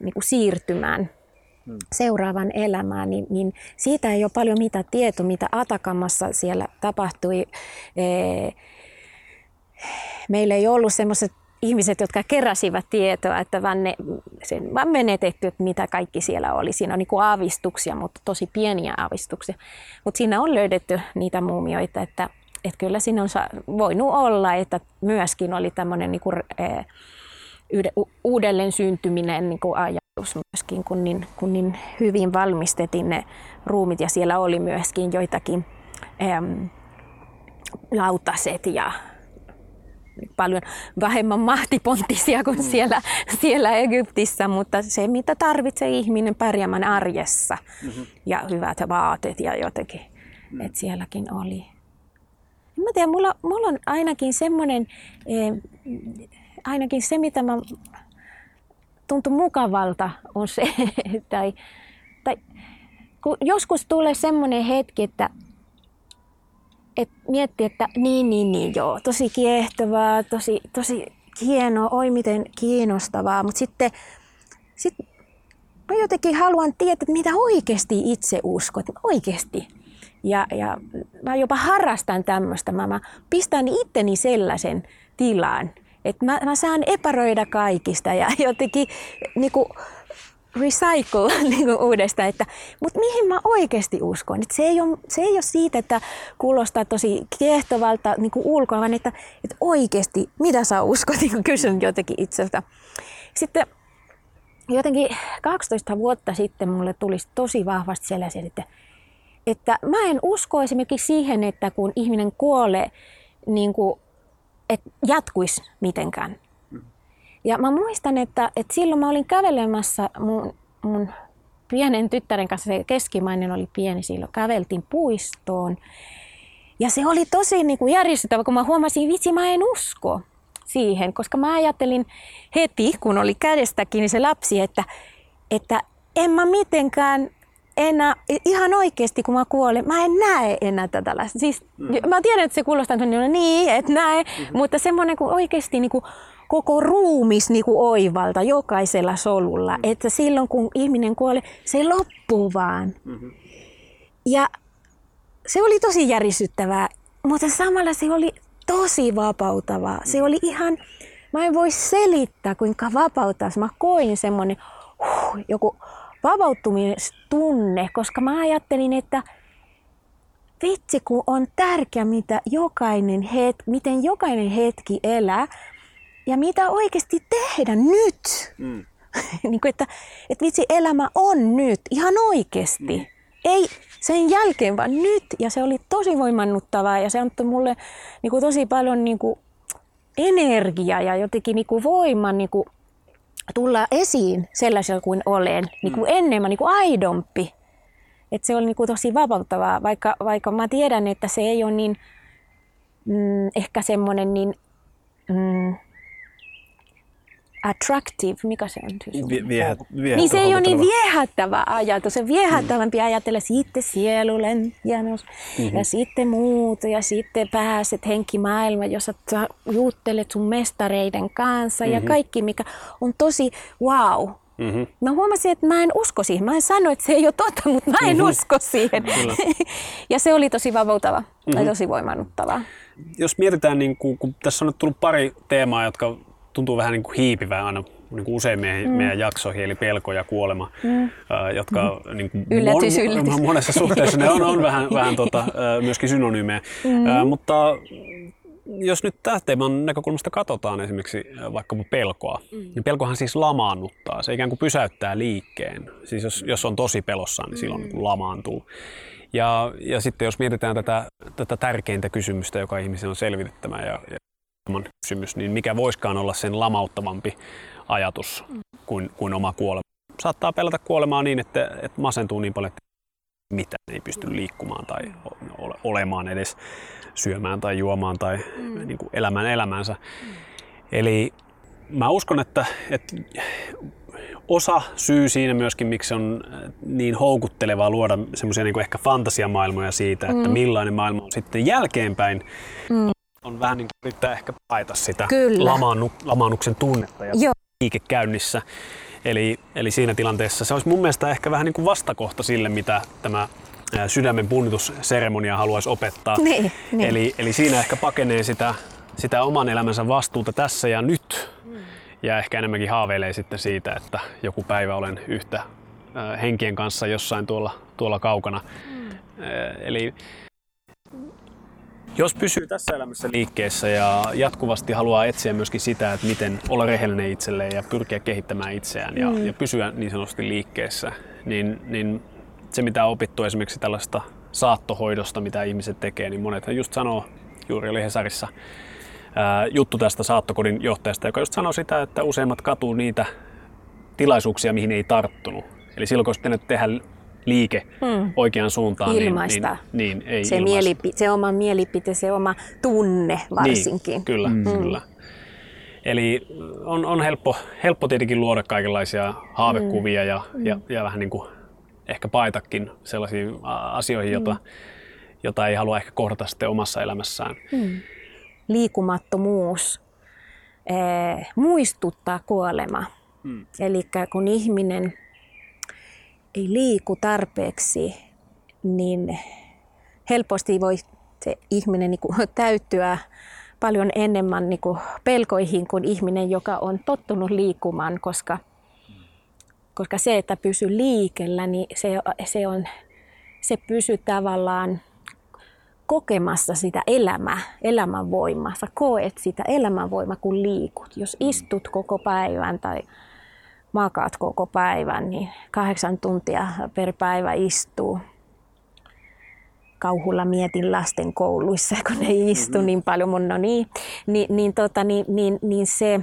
niin kuin siirtymään hmm. seuraavan elämään, niin, niin siitä ei ole paljon mitä tietoa, mitä Atakamassa siellä tapahtui. Meillä ei ollut semmoiset ihmiset, jotka keräsivät tietoa, että vaan, ne, sen, vaan menetetty, että mitä kaikki siellä oli. Siinä on niin kuin aavistuksia, mutta tosi pieniä aavistuksia. Mutta siinä on löydetty niitä muumioita, että, että kyllä siinä on voinut olla, että myöskin oli tämmöinen niin kuin, e, uudelleen syntyminen niin kuin ajatus myöskin, kun niin, kun niin hyvin valmistettiin ne ruumit ja siellä oli myöskin joitakin äm, lautaset ja paljon vähemmän mahtipontisia kuin mm. siellä, siellä Egyptissä, mutta se mitä tarvitsee ihminen pärjäämään arjessa mm-hmm. ja hyvät vaatet ja jotenkin, mm. että sielläkin oli. Mä tiedän, mulla, mulla on ainakin semmoinen, eh, ainakin se mitä mä tuntuu mukavalta on se, tai, tai kun joskus tulee semmoinen hetki, että et mietti, että niin, niin, niin, joo, tosi kiehtovaa, tosi, tosi hienoa, oi miten kiinnostavaa, mutta sitten sit mä jotenkin haluan tietää, mitä oikeasti itse uskot, oikeasti. Ja, ja mä jopa harrastan tämmöistä, mä, mä pistän itteni sellaisen tilaan, Että mä, mä saan epäröidä kaikista ja jotenkin niin kuin, recycle niin kuin uudestaan, että mutta mihin mä oikeasti uskon. Että se, ei ole, se ei ole siitä, että kuulostaa tosi kiehtovalta niin kuin ulkoa, vaan että, että oikeasti, mitä sä uskot, niin kysyn jotenkin itseltä. Sitten jotenkin 12 vuotta sitten mulle tuli tosi vahvasti sellaisia, että, että mä en usko esimerkiksi siihen, että kun ihminen kuolee, niin kuin, että jatkuisi mitenkään. Ja mä muistan, että, että silloin mä olin kävelemässä mun, mun pienen tyttären kanssa, se keskimainen oli pieni silloin, käveltiin puistoon. Ja se oli tosi niin kuin järistyttävä, kun mä huomasin, vitsi mä en usko siihen, koska mä ajattelin heti, kun oli kädestä kiinni se lapsi, että, että en mä mitenkään enää, ihan oikeasti kun mä kuolen, mä en näe enää tätä lasta. Siis, mm. Mä tiedän, että se kuulostaa niin, niin et näe, mm-hmm. mutta semmoinen kuin oikeasti niin kuin koko ruumis niin kuin oivalta jokaisella solulla, mm-hmm. että silloin kun ihminen kuolee, se loppuu vaan. Mm-hmm. Ja se oli tosi järisyttävää, mutta samalla se oli tosi vapautavaa. Se oli ihan, mä en voi selittää kuinka vapauttaa. Mä koin semmoinen huh, joku vapautumistunne, koska mä ajattelin, että vitsi kun on tärkeä, mitä jokainen het, miten jokainen hetki elää ja mitä oikeasti tehdä nyt. Mm. niin kuin, että, että vitsi, elämä on nyt, ihan oikeasti. Mm. Ei sen jälkeen, vaan nyt. Ja se oli tosi voimannuttavaa ja se antoi mulle niin kuin, tosi paljon niin kuin, energiaa ja jotenkin niin kuin, voiman niin kuin, tulla esiin sellaisella kuin olen, niin kuin mm. enemmän, niin kuin aidompi. Et se oli niin kuin tosi vapauttavaa, vaikka, vaikka mä tiedän, että se ei ole niin mm, ehkä semmoinen niin mm, attractive, mikä se on? Vie, viehät, niin se ei ole niin viehättävä ajatus. Se viehättävämpi mm. ajatella sitten sielulen hienos mm-hmm. ja sitten muut ja sitten pääset henkimaailma, jossa juttelet sun mestareiden kanssa mm-hmm. ja kaikki, mikä on tosi wow. Mm-hmm. Mä huomasin, että mä en usko siihen. Mä en sano, että se ei ole totta, mutta mä en mm-hmm. usko siihen. ja se oli tosi vapauttava mm-hmm. ja tosi voimannuttavaa. Jos mietitään, niin kun, kun tässä on nyt tullut pari teemaa, jotka tuntuu vähän niin kuin hiipivää aina niin kuin usein meidän, mm. meidän jaksoihin, eli pelko ja kuolema, mm. jotka mm. niin kuin yllätys, mon, yllätys. monessa suhteessa ne on, on vähän, vähän tota, myöskin synonyymejä. Mm. Mutta jos nyt teeman näkökulmasta katsotaan esimerkiksi vaikkapa pelkoa, mm. niin pelkohan siis lamaannuttaa. Se ikään kuin pysäyttää liikkeen. Siis jos, jos on tosi pelossaan, niin silloin mm. niin lamaantuu. Ja, ja sitten jos mietitään tätä, tätä tärkeintä kysymystä, joka ihmisen on selvitettämä ja, ja kysymys, niin mikä voiskaan olla sen lamauttavampi ajatus kuin, kuin oma kuolema. Saattaa pelätä kuolemaa niin, että, että masentuu niin paljon, että mitään ei pysty liikkumaan tai olemaan edes syömään tai juomaan tai mm. niin kuin elämään elämänsä. Mm. Eli mä uskon, että, että osa syy siinä myöskin, miksi on niin houkuttelevaa luoda semmoisia niin ehkä fantasiamaailmoja siitä, että mm. millainen maailma on sitten jälkeenpäin, mm on vähän niin kuin yrittää ehkä paita sitä lamaannu, lamaannuksen tunnetta ja Joo. liike käynnissä. Eli, eli siinä tilanteessa se olisi mun mielestä ehkä vähän niin kuin vastakohta sille, mitä tämä sydämen punnitusseremonia haluaisi opettaa. Niin, niin. Eli, eli siinä ehkä pakenee sitä, sitä oman elämänsä vastuuta tässä ja nyt. Ja ehkä enemmänkin haaveilee sitten siitä, että joku päivä olen yhtä henkien kanssa jossain tuolla, tuolla kaukana. Mm. Eli jos pysyy tässä elämässä liikkeessä ja jatkuvasti haluaa etsiä myöskin sitä, että miten olla rehellinen itselleen ja pyrkiä kehittämään itseään ja, mm. ja pysyä niin sanotusti liikkeessä, niin, niin se mitä on opittu esimerkiksi tällaista saattohoidosta, mitä ihmiset tekee, niin monethan just sanoo, juuri oli Hesarissa ää, juttu tästä saattokodin johtajasta, joka just sanoi sitä, että useimmat katuu niitä tilaisuuksia, mihin ei tarttunut. Eli silloin kun olisi pitänyt tehdä liike hmm. oikeaan suuntaan, ilmaista. niin, niin, ei se, mielipi- se oma mielipite, se oma tunne varsinkin. Niin, kyllä, hmm. kyllä. Eli on, on helppo, helppo tietenkin luoda kaikenlaisia haavekuvia hmm. ja, hmm. ja, ja vähän niin kuin ehkä paitakin sellaisiin asioihin, hmm. jota, jota ei halua ehkä kohdata sitten omassa elämässään. Hmm. Liikumattomuus eh, muistuttaa kuolema. Hmm. Eli kun ihminen ei liiku tarpeeksi, niin helposti voi se ihminen niin kuin täyttyä paljon enemmän niin kuin pelkoihin kuin ihminen, joka on tottunut liikkumaan, koska, koska se, että pysyy liikellä, niin se, se, on, se pysyy tavallaan kokemassa sitä elämää, elämänvoimaa. Sä koet sitä elämänvoimaa, kun liikut. Jos istut koko päivän tai makaat koko päivän, niin kahdeksan tuntia per päivä istuu. Kauhulla mietin lasten kouluissa, kun ne istu mm-hmm. niin paljon, mun no niin, niin, niin, tota, niin, niin, niin se,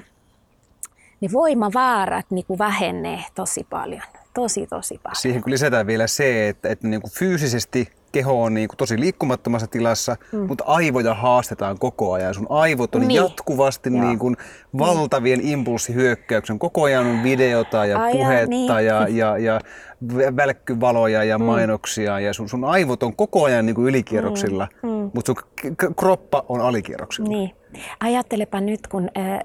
ne voimavaarat niin kuin vähenee tosi paljon. Tosi, tosi paljon. Siihen kun lisätään vielä se, että, että niin kuin fyysisesti keho on niin kuin tosi liikkumattomassa tilassa, mm. mutta aivoja haastetaan koko ajan. Sun aivot on niin. jatkuvasti niin kuin valtavien niin. impulssihyökkäyksen. Koko ajan on videota ja Ai puhetta niin. ja, ja, ja välkkyvaloja ja mm. mainoksia ja sun, sun aivot on koko ajan niin kuin ylikierroksilla, mm. Mm. mutta sun kroppa on alikierroksilla. Niin. Ajattelepa nyt, kun äh,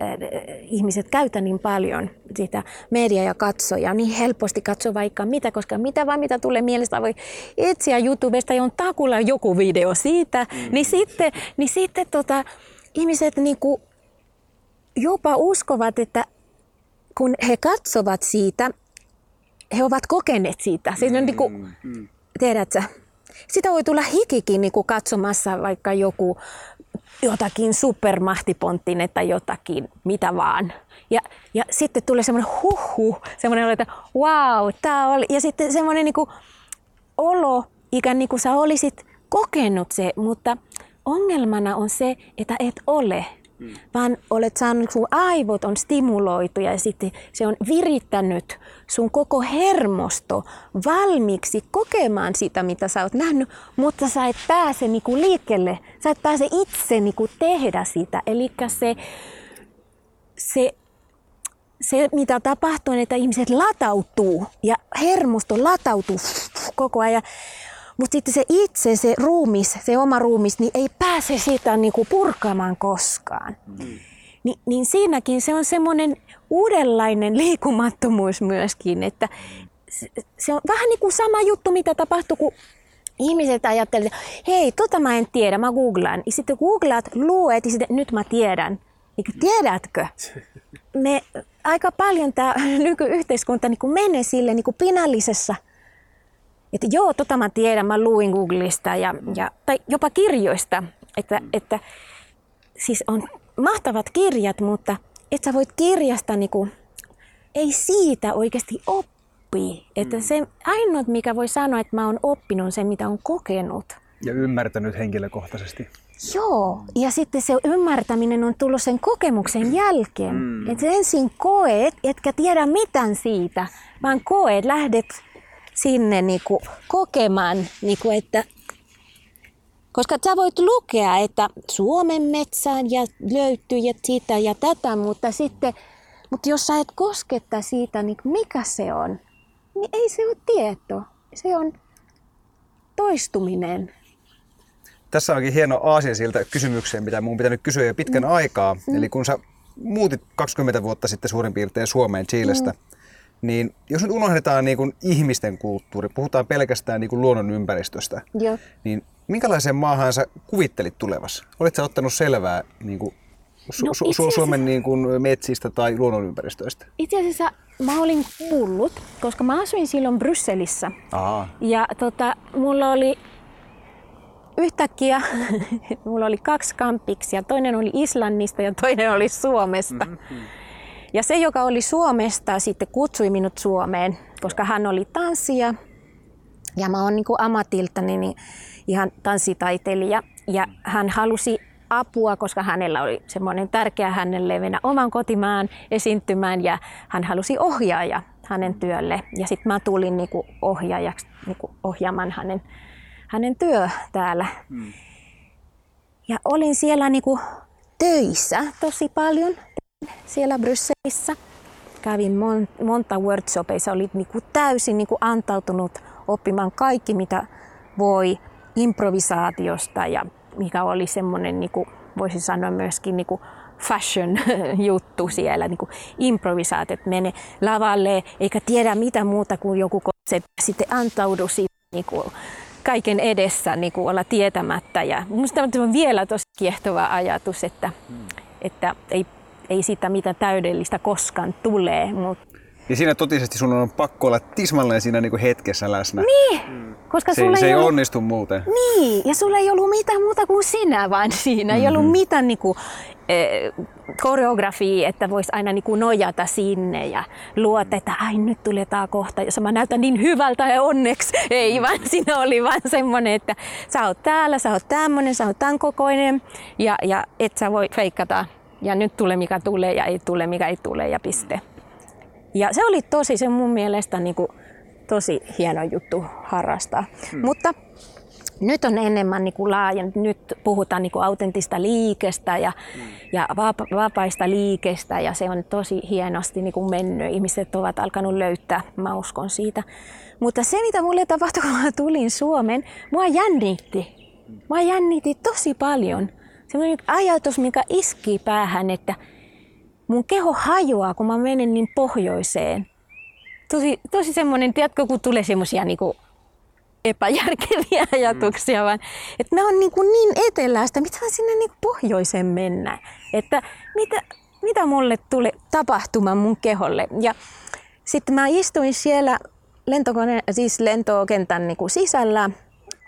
ihmiset käytä niin paljon sitä media ja katsoja, niin helposti katso vaikka mitä, koska mitä vaan mitä tulee mielestä, voi etsiä YouTubesta ja on takulla joku video siitä, mm. niin sitten, niin sitten tota, ihmiset niin kuin jopa uskovat, että kun he katsovat siitä, he ovat kokeneet siitä. Se on niin kuin, mm. tiedätkö, sitä voi tulla hikikin niin kuin katsomassa vaikka joku jotakin supermahtiponttinen tai jotakin, mitä vaan. Ja, ja sitten tulee semmoinen huhu, semmoinen, että wow, tämä oli. Ja sitten semmoinen niin kuin olo, ikään niin kuin sä olisit kokenut se, mutta ongelmana on se, että et ole. Mm. Vaan olet saanut, sun aivot on stimuloitu ja sitten se on virittänyt sun koko hermosto valmiiksi kokemaan sitä, mitä sä oot nähnyt, mutta sä et pääse niinku liikkeelle, sä et pääse itse niinku tehdä sitä. Eli se, se, se, mitä tapahtuu, on, että ihmiset latautuu ja hermosto latautuu koko ajan. Mutta sitten se itse, se ruumis, se oma ruumis, niin ei pääse sitä niinku purkamaan koskaan. Mm. Ni, niin siinäkin se on semmoinen uudenlainen liikumattomuus myöskin, että se on vähän niin kuin sama juttu, mitä tapahtuu, kun ihmiset ajattelevat, että hei, tota mä en tiedä, mä googlaan. Ja sitten googlaat, luet ja sitten nyt mä tiedän. Niin tiedätkö? Me aika paljon tämä nykyyhteiskunta niin menee sille niin pinallisessa että joo, tota mä tiedän, mä luin Googlista ja, ja, tai jopa kirjoista, että, että siis on mahtavat kirjat, mutta et sä voit kirjasta niinku, ei siitä oikeasti oppi. Että mm. se ainoa, mikä voi sanoa, että mä oon oppinut, on se, mitä on kokenut. Ja ymmärtänyt henkilökohtaisesti. Joo, ja sitten se ymmärtäminen on tullut sen kokemuksen jälkeen. Mm. Että ensin koet, etkä tiedä mitään siitä, vaan koet, lähdet sinne niinku kokemaan, niinku että koska sä voit lukea, että Suomen metsään ja löytyy ja sitä ja tätä, mutta sitten, mutta jos sä et kosketta siitä, niin mikä se on, niin ei se ole tieto. Se on toistuminen. Tässä onkin hieno siltä kysymykseen, mitä mun pitänyt kysyä jo pitkän mm. aikaa. Mm. Eli kun sä muutit 20 vuotta sitten suurin piirtein Suomeen Chilestä, mm niin jos nyt unohdetaan niin kuin ihmisten kulttuuri, puhutaan pelkästään niin kuin luonnon ympäristöstä, Joo. niin minkälaiseen maahan sä kuvittelit tulevassa? Oletko ottanut selvää niin kuin Su- no, su- asiassa, Suomen niin kuin metsistä tai luonnonympäristöistä? Itse asiassa mä olin kuullut, koska mä asuin silloin Brysselissä. Aha. Ja tota, mulla oli yhtäkkiä, mulla oli kaksi kampiksia. Toinen oli Islannista ja toinen oli Suomesta. Mm-hmm. Ja se, joka oli Suomesta, sitten kutsui minut Suomeen, koska hän oli tanssija. Ja mä oon niin kuin ammatiltani niin ihan tanssitaiteilija. Ja hän halusi apua, koska hänellä oli semmoinen tärkeä hänelle mennä oman kotimaan esiintymään ja hän halusi ohjaaja hänen työlle. Ja sitten mä tulin niinku ohjaajaksi niinku ohjaamaan hänen, hänen työ täällä. Hmm. Ja olin siellä niinku töissä tosi paljon siellä Brysselissä. Kävin mon, monta workshopeissa, oli niinku täysin niinku antautunut oppimaan kaikki, mitä voi improvisaatiosta ja mikä oli semmoinen, niinku, voisin sanoa myöskin niinku fashion juttu siellä, niinku improvisaatiot, mene lavalle eikä tiedä mitä muuta kuin joku konsepti, sitten antaudu siitä niinku kaiken edessä niin kuin olla tietämättä. Ja minusta on vielä tosi kiehtova ajatus, että, että ei, ei sitä mitä täydellistä koskaan tule. Mutta... Ja siinä totisesti sun on pakko olla tismalleen siinä niin kuin hetkessä läsnä. Niin, koska Se, sulla se ei ollut... onnistu muuten. Niin, ja sulla ei ollut mitään muuta kuin sinä vaan siinä. Ei ollut mitään niin kuin, eh, koreografia, että voisi aina niin kuin nojata sinne ja luota, että ai nyt tulee tää kohta, jos mä näytän niin hyvältä ja onneksi. Ei vaan siinä oli vaan semmoinen, että sä oot täällä, sä oot tämmöinen, sä oot tämän kokoinen ja, ja et sä voi feikkata. Ja nyt tulee mikä tulee ja ei tule mikä ei tule ja piste. Ja se oli tosi, se mun mielestä niin kuin, tosi hieno juttu harrastaa. Hmm. Mutta nyt on enemmän niin kuin laajen, nyt puhutaan niin kuin autentista liikestä ja, hmm. ja vapa, vapaista liikestä ja se on tosi hienosti niin kuin mennyt. Ihmiset ovat alkanut löytää, mä uskon siitä. Mutta se mitä mulle tapahtui, kun mä tulin Suomeen, mua jännitti. Mua jännitti tosi paljon. Sellainen ajatus, mikä iski päähän, että mun keho hajoaa, kun mä menen niin pohjoiseen. Tosi, tosi semmoinen, tiedätkö, kun tulee semmoisia niinku epäjärkeviä ajatuksia, vaan että mä oon niinku niin etelästä, mitä mä sinne niinku pohjoiseen mennä. Että mitä, mitä mulle tuli tapahtumaan mun keholle. Ja sitten mä istuin siellä lentokone, siis lentokentän niinku sisällä.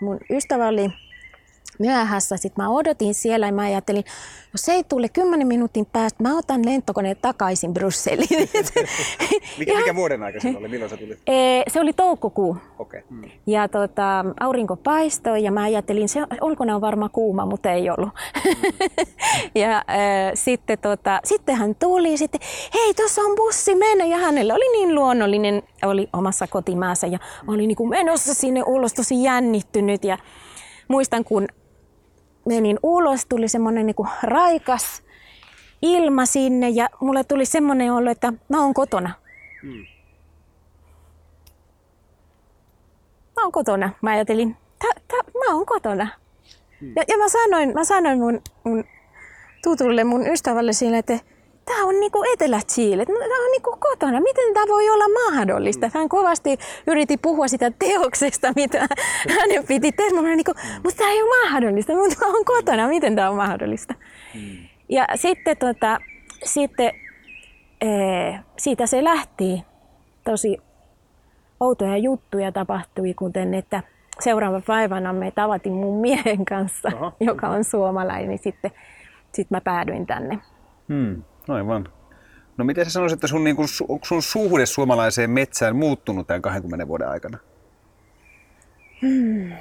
Mun ystävä oli myöhässä. Sitten mä odotin siellä ja mä ajattelin, jos ei tule kymmenen minuutin päästä, mä otan lentokoneen takaisin Brysseliin. Mikä, mikä vuoden aika se oli? Milloin sä tulit? Ee, se oli toukokuu. Okay. Ja tota, aurinko paistoi ja mä ajattelin, se ulkona on varmaan kuuma, mutta ei ollut. ja äh, sitten, tota, sitten hän tuli sitten, hei tuossa on bussi mennä ja hänellä oli niin luonnollinen, oli omassa kotimaassa ja oli niin kuin menossa sinne ulos tosi jännittynyt ja muistan kun menin ulos, tuli semmoinen niin raikas ilma sinne ja mulle tuli semmoinen olo, että mä oon kotona. Hmm. Mä oon kotona. Mä ajattelin, tä, tä, mä oon kotona. Hmm. Ja, ja mä sanoin, mä sanoin mun, mun tutulle, mun ystävälle siinä, että tämä on niinku Etelä-Chile, tämä on niinku kotona. Miten tämä voi olla mahdollista? Hän kovasti yritti puhua sitä teoksesta, mitä hänen piti tehdä. Mä niinku, mutta tämä ei ole mahdollista, mutta on kotona. Miten tämä on mahdollista? Ja sitten, tota, sitten ee, siitä se lähti. Tosi outoja juttuja tapahtui, kuten että seuraava päivänä me tavattiin mun miehen kanssa, Aha. joka on suomalainen. Sitten, sitten mä päädyin tänne. Hmm. Aivan. No miten sä sanoisit, että sun, niin kun, sun suhde suomalaiseen metsään muuttunut tämän 20 vuoden aikana? Hmm.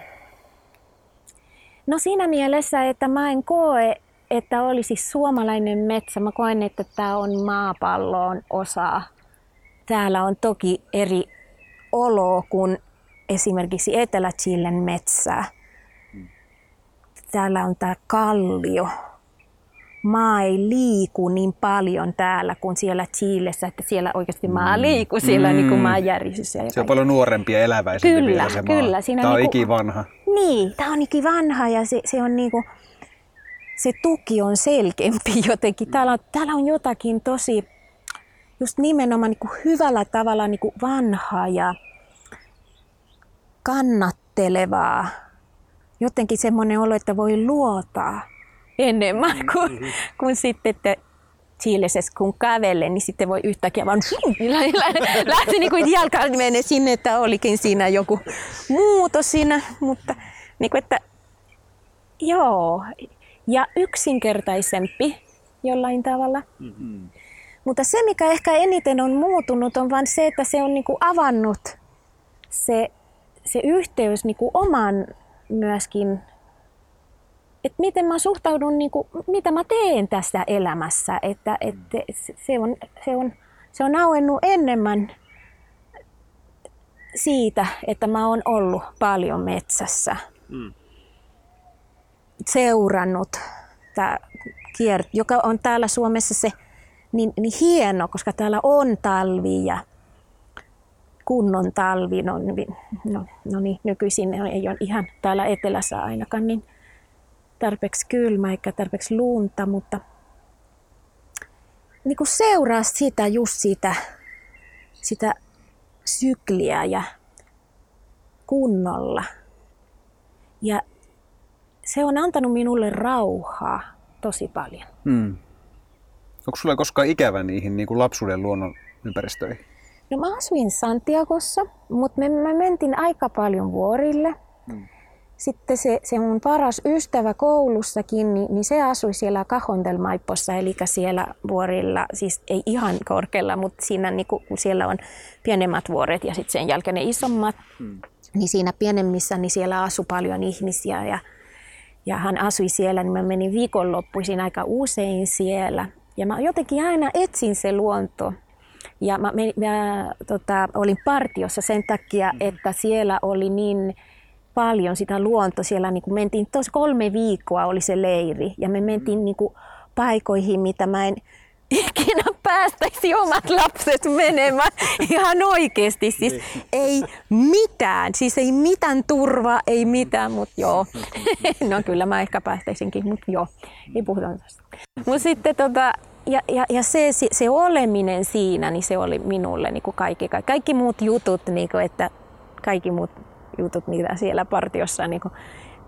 No siinä mielessä, että mä en koe, että olisi suomalainen metsä. Mä koen, että tämä on maapallon osa. Täällä on toki eri olo kuin esimerkiksi Etelä-Chilen metsä. Täällä on tämä kallio, maa ei liiku niin paljon täällä kuin siellä Chiilessä, että siellä oikeasti maa mm. liikkuu, siellä mm. on niin maanjärjestys. Se on kaikki. paljon nuorempi ja eläväisempi kyllä, vielä se maa. Kyllä, siinä Tämä on niinku, ikivanha. Niin, tämä on ikivanha ja se, se on niinku, se tuki on selkeämpi jotenkin. Täällä on, täällä on jotakin tosi just nimenomaan niinku hyvällä tavalla niinku vanhaa ja kannattelevaa. Jotenkin semmoinen olo, että voi luottaa enemmän kuin, mm-hmm. kuin sitten, että Chiilessä kun kävelee, niin sitten voi yhtäkkiä vaan lähti niin kuin jalka menee sinne, että olikin siinä joku muutos siinä, mutta niin kuin, että joo, ja yksinkertaisempi jollain tavalla. Mm-hmm. Mutta se, mikä ehkä eniten on muutunut, on vain se, että se on niin kuin avannut se, se yhteys niin kuin oman myöskin että miten mä suhtaudun, niin kuin, mitä mä teen tässä elämässä. Että, että se, on, se, on, se on auennut enemmän siitä, että mä oon ollut paljon metsässä. Mm. Seurannut tämä kiert, joka on täällä Suomessa se niin, niin hieno, koska täällä on talvi ja kunnon talvi. No, no, no niin, nykyisin ei ole ihan täällä etelässä ainakaan niin tarpeeksi kylmä eikä tarpeeksi lunta, mutta niin kuin seuraa sitä just sitä, sitä sykliä ja kunnolla. Ja se on antanut minulle rauhaa tosi paljon. Hmm. Onko sulla koskaan ikävä niihin niin kuin lapsuuden luonnon ympäristöihin? No mä asuin Santiagossa, mutta me, me mentiin aika paljon vuorille. Hmm. Sitten se, se mun paras ystävä koulussakin, niin, niin se asui siellä Kahondelmaipossa, eli siellä vuorilla, siis ei ihan korkealla, mutta siinä niin kun siellä on pienemmät vuoret ja sitten sen jälkeen ne isommat. Hmm. Niin siinä pienemmissä, niin siellä asui paljon ihmisiä ja, ja hän asui siellä, niin mä menin viikonloppuisin aika usein siellä. Ja mä jotenkin aina etsin se luonto. Ja mä, mä, mä tota, olin partiossa sen takia, että siellä oli niin paljon sitä luontoa. Siellä niin kuin mentiin tos kolme viikkoa oli se leiri ja me mentiin niin kuin paikoihin, mitä mä en ikinä päästäisi omat lapset menemään. Ihan oikeasti. Siis ei mitään. Siis ei mitään turvaa, ei mitään, mutta joo. No kyllä mä ehkä päästäisinkin, mutta joo. Ei puhuta tästä. Mutta sitten tota, ja, ja, ja se, se oleminen siinä, niin se oli minulle niin kuin kaikki, kaikki muut jutut, niin kuin, että kaikki muut jutut, mitä siellä partiossa niin kuin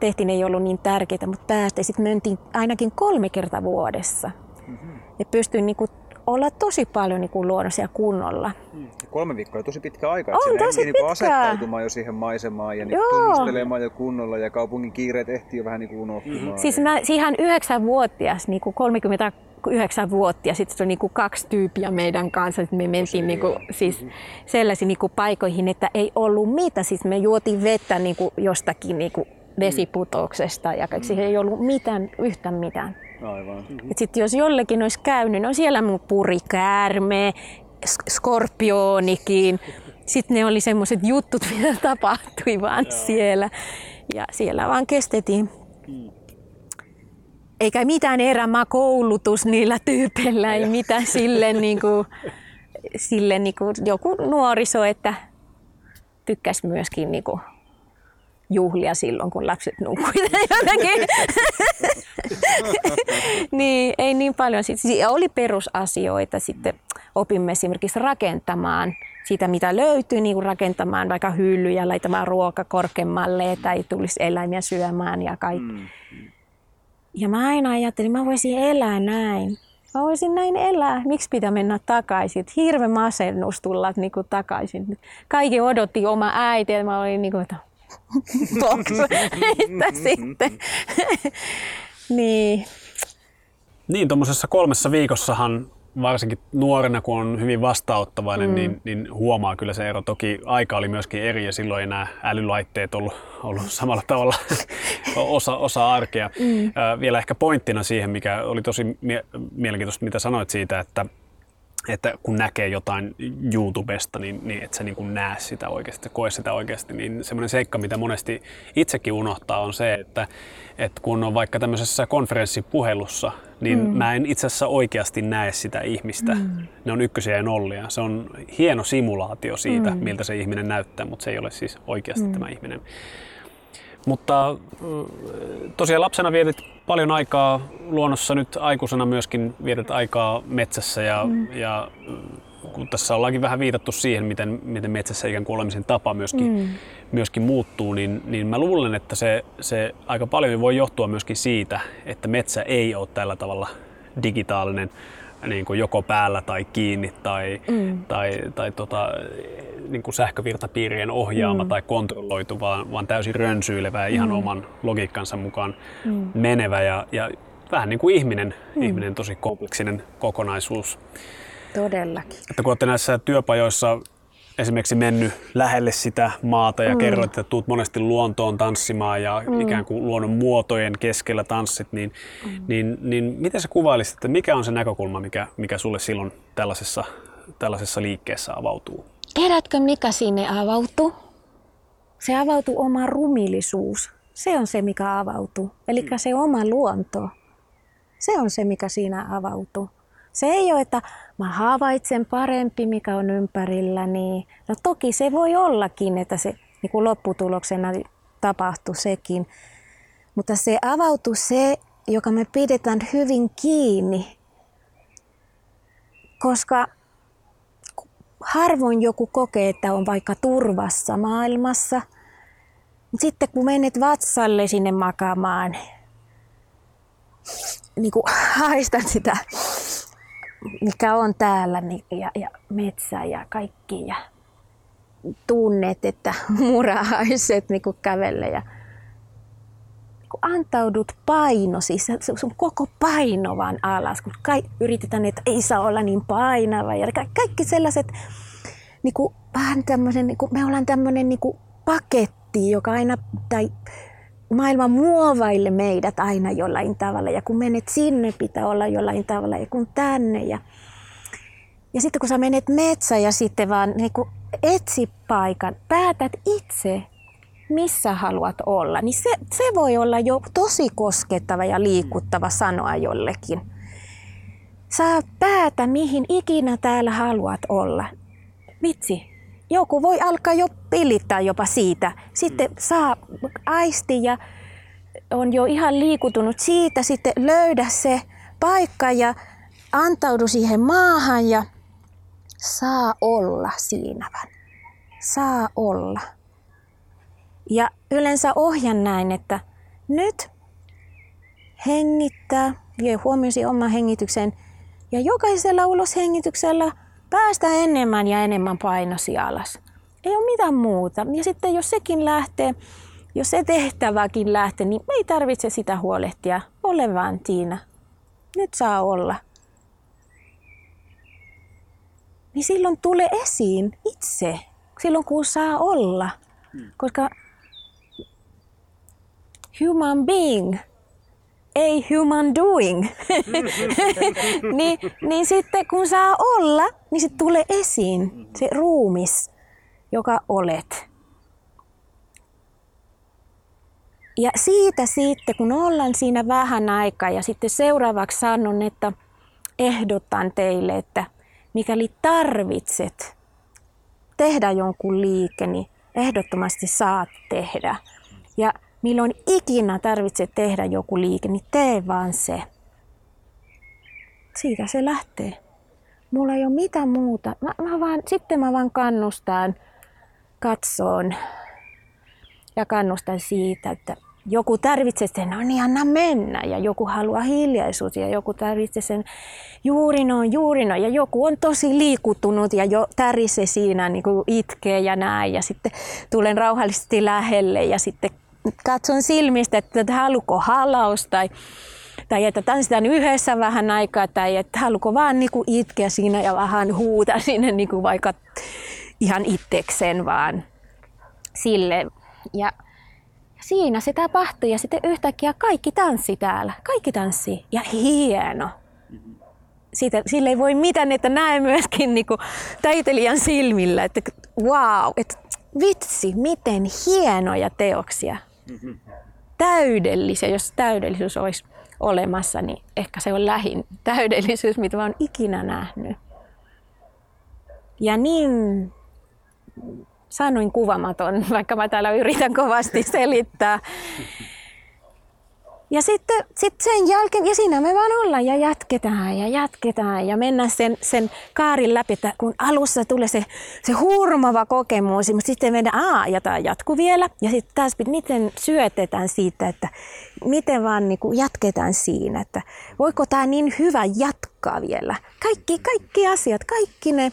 tehtiin, ei ollut niin tärkeitä, mutta päästä. Sitten mentiin ainakin kolme kertaa vuodessa. Mm-hmm. Ja pystyin niin kuin, olla tosi paljon niin kuin luonnossa ja kunnolla. Mm. Kolme viikkoa on tosi pitkä aika. On tosi niin pitkä. asettautumaan jo siihen maisemaan ja niin tunnustelemaan jo kunnolla ja kaupungin kiireet ehtii jo vähän niin kuin unohtumaan. Mm-hmm. Siis mä siihen yhdeksänvuotias, niin kuin 30 yhdeksän vuotta ja sitten se on niinku kaksi tyyppiä meidän kanssa. Sitten me mentiin niinku, siis sellaisiin niinku paikoihin, että ei ollut mitä. Siis me juotiin vettä niinku jostakin niinku vesiputouksesta ja kaikki. Siihen ei ollut mitään, yhtään mitään. Aivan. Sitten jos jollekin olisi käynyt, no siellä mun purikäärme, skorpionikin. Sitten ne oli semmoiset juttut, mitä tapahtui vaan Joo. siellä. Ja siellä vaan kestettiin eikä mitään erämaa-koulutus niillä tyypeillä, ei mitään sille, niin kuin, sille niin kuin joku nuoriso, että tykkäsi myöskin niin kuin, juhlia silloin, kun lapset nukkuivat jotenkin. niin, ei niin paljon. Sitten oli perusasioita. Sitten opimme esimerkiksi rakentamaan siitä, mitä löytyy, niin kuin rakentamaan vaikka hyllyjä, laitamaan ruoka korkeammalle, että ei tulisi eläimiä syömään ja kaikki. Mm. Ja mä aina ajattelin, mä voisin elää näin. Mä voisin näin elää. Miksi pitää mennä takaisin? Hirve masennus tulla niin kuin takaisin. Kaikki odotti oma äiti ja mä olin niin kuin, että että sitten. niin. Niin, tuommoisessa kolmessa viikossahan varsinkin nuorena, kun on hyvin vastaanottavainen, mm. niin, niin huomaa kyllä se ero. Toki aika oli myöskin eri ja silloin ei nämä älylaitteet ollut, ollut samalla tavalla osa, osa arkea. Mm. Äh, vielä ehkä pointtina siihen, mikä oli tosi mie- mielenkiintoista, mitä sanoit siitä, että että kun näkee jotain YouTubesta, niin, niin et sä niin kuin näe sitä oikeasti, koe sitä oikeasti, niin semmoinen seikka, mitä monesti itsekin unohtaa, on se, että, että kun on vaikka tämmöisessä konferenssipuhelussa, niin mm. mä en itse asiassa oikeasti näe sitä ihmistä. Mm. Ne on ykkösiä ja nollia. Se on hieno simulaatio siitä, mm. miltä se ihminen näyttää, mutta se ei ole siis oikeasti mm. tämä ihminen. Mutta tosiaan lapsena vietit paljon aikaa luonnossa, nyt aikuisena myöskin vietät aikaa metsässä ja, mm. ja kun tässä ollaankin vähän viitattu siihen, miten, miten metsässä ikään kuin olemisen tapa myöskin, mm. myöskin muuttuu, niin, niin mä luulen, että se, se aika paljon voi johtua myöskin siitä, että metsä ei ole tällä tavalla digitaalinen niin kuin joko päällä tai kiinni tai, mm. tai, tai tota, niin kuin sähkövirtapiirien ohjaama mm. tai kontrolloitu, vaan, vaan täysin rönsyilevä ja ihan mm. oman logiikkansa mukaan mm. menevä ja, ja vähän niin kuin ihminen, mm. ihminen tosi kompleksinen kokonaisuus. Todellakin. Että kun olette näissä työpajoissa esimerkiksi mennyt lähelle sitä maata ja mm. kerroit, että tuut monesti luontoon tanssimaan ja mm. ikään kuin luonnon muotojen keskellä tanssit, niin, mm. niin, niin miten sä kuvailisit, että mikä on se näkökulma, mikä, mikä sulle silloin tällaisessa, tällaisessa liikkeessä avautuu? Tiedätkö, mikä sinne avautuu? Se avautuu oma rumillisuus. Se on se, mikä avautuu. Eli mm. se oma luonto. Se on se, mikä siinä avautuu. Se ei ole, että mä havaitsen parempi, mikä on ympärilläni. No toki se voi ollakin, että se niin kuin lopputuloksena tapahtuu sekin. Mutta se avautuu se, joka me pidetään hyvin kiinni. Koska harvoin joku kokee, että on vaikka turvassa maailmassa. Mut sitten kun menet vatsalle sinne makaamaan, niin kuin haistan sitä, mikä on täällä niin, ja, ja metsä ja kaikki ja tunnet, että murahaiset niin kävelle ja niin antaudut paino, siis sun koko paino vaan alas, kun kai, yritetään, että ei saa olla niin painava ja kaikki sellaiset, niin kuin, vähän tämmöisen, niin kuin, me ollaan tämmöinen niin kuin paketti, joka aina, tai maailma muovaille meidät aina jollain tavalla. Ja kun menet sinne, pitää olla jollain tavalla ja kun tänne. Ja, ja sitten kun sä menet metsään ja sitten vaan niin kun etsi paikan, päätät itse, missä haluat olla, niin se, se voi olla jo tosi koskettava ja liikuttava sanoa jollekin. Saa päätä, mihin ikinä täällä haluat olla. Vitsi, joku voi alkaa jo pilittää jopa siitä. Sitten saa aisti ja on jo ihan liikutunut siitä, sitten löydä se paikka ja antaudu siihen maahan ja saa olla siinä vaan. Saa olla. Ja yleensä ohjan näin, että nyt hengittää, vie huomiosi oman hengityksen ja jokaisella uloshengityksellä päästä enemmän ja enemmän painosi alas. Ei ole mitään muuta. Ja sitten jos sekin lähtee, jos se tehtäväkin lähtee, niin ei tarvitse sitä huolehtia. Ole vaan Tiina. Nyt saa olla. Niin silloin tulee esiin itse, silloin kun saa olla. Koska human being ei human doing. niin, niin sitten kun saa olla, niin se tulee esiin, se ruumis, joka olet. Ja siitä sitten, kun ollaan siinä vähän aikaa ja sitten seuraavaksi sanon, että ehdotan teille, että mikäli tarvitset tehdä jonkun liike, niin ehdottomasti saat tehdä. Ja milloin ikinä tarvitset tehdä joku liike, niin tee vaan se. Siitä se lähtee. Mulla ei ole mitään muuta. Mä, mä vaan, sitten mä vaan kannustan katsoon ja kannustan siitä, että joku tarvitsee sen, no niin anna mennä ja joku haluaa hiljaisuutta ja joku tarvitsee sen juuri noin, juuri noin ja joku on tosi liikuttunut ja jo tärisee siinä niin kuin itkee ja näin ja sitten tulen rauhallisesti lähelle ja sitten katson silmistä, että haluko halaus tai, tai että tanssitaan yhdessä vähän aikaa tai että haluko vaan niinku itkeä siinä ja vähän huuta sinne niinku vaikka ihan itsekseen vaan sille. Ja siinä se tapahtui ja sitten yhtäkkiä kaikki tanssi täällä. Kaikki tanssi ja hieno. Siitä, sille ei voi mitään, että näe myöskin niinku taiteilijan silmillä, että wow, että vitsi, miten hienoja teoksia täydellisiä. Jos täydellisyys olisi olemassa, niin ehkä se on lähin täydellisyys, mitä oon ikinä nähnyt. Ja niin sanoin kuvamaton, vaikka mä täällä yritän kovasti selittää. Ja sitten sit sen jälkeen, ja siinä me vaan ollaan ja jatketaan ja jatketaan ja mennään sen, sen kaarin läpi, että kun alussa tulee se, se hurmava kokemus, mutta sitten mennään, aa, ja tämä jatkuu vielä. Ja sitten taas miten syötetään siitä, että miten vaan niin kuin jatketaan siinä, että voiko tämä niin hyvä jatkaa vielä. Kaikki, kaikki asiat, kaikki ne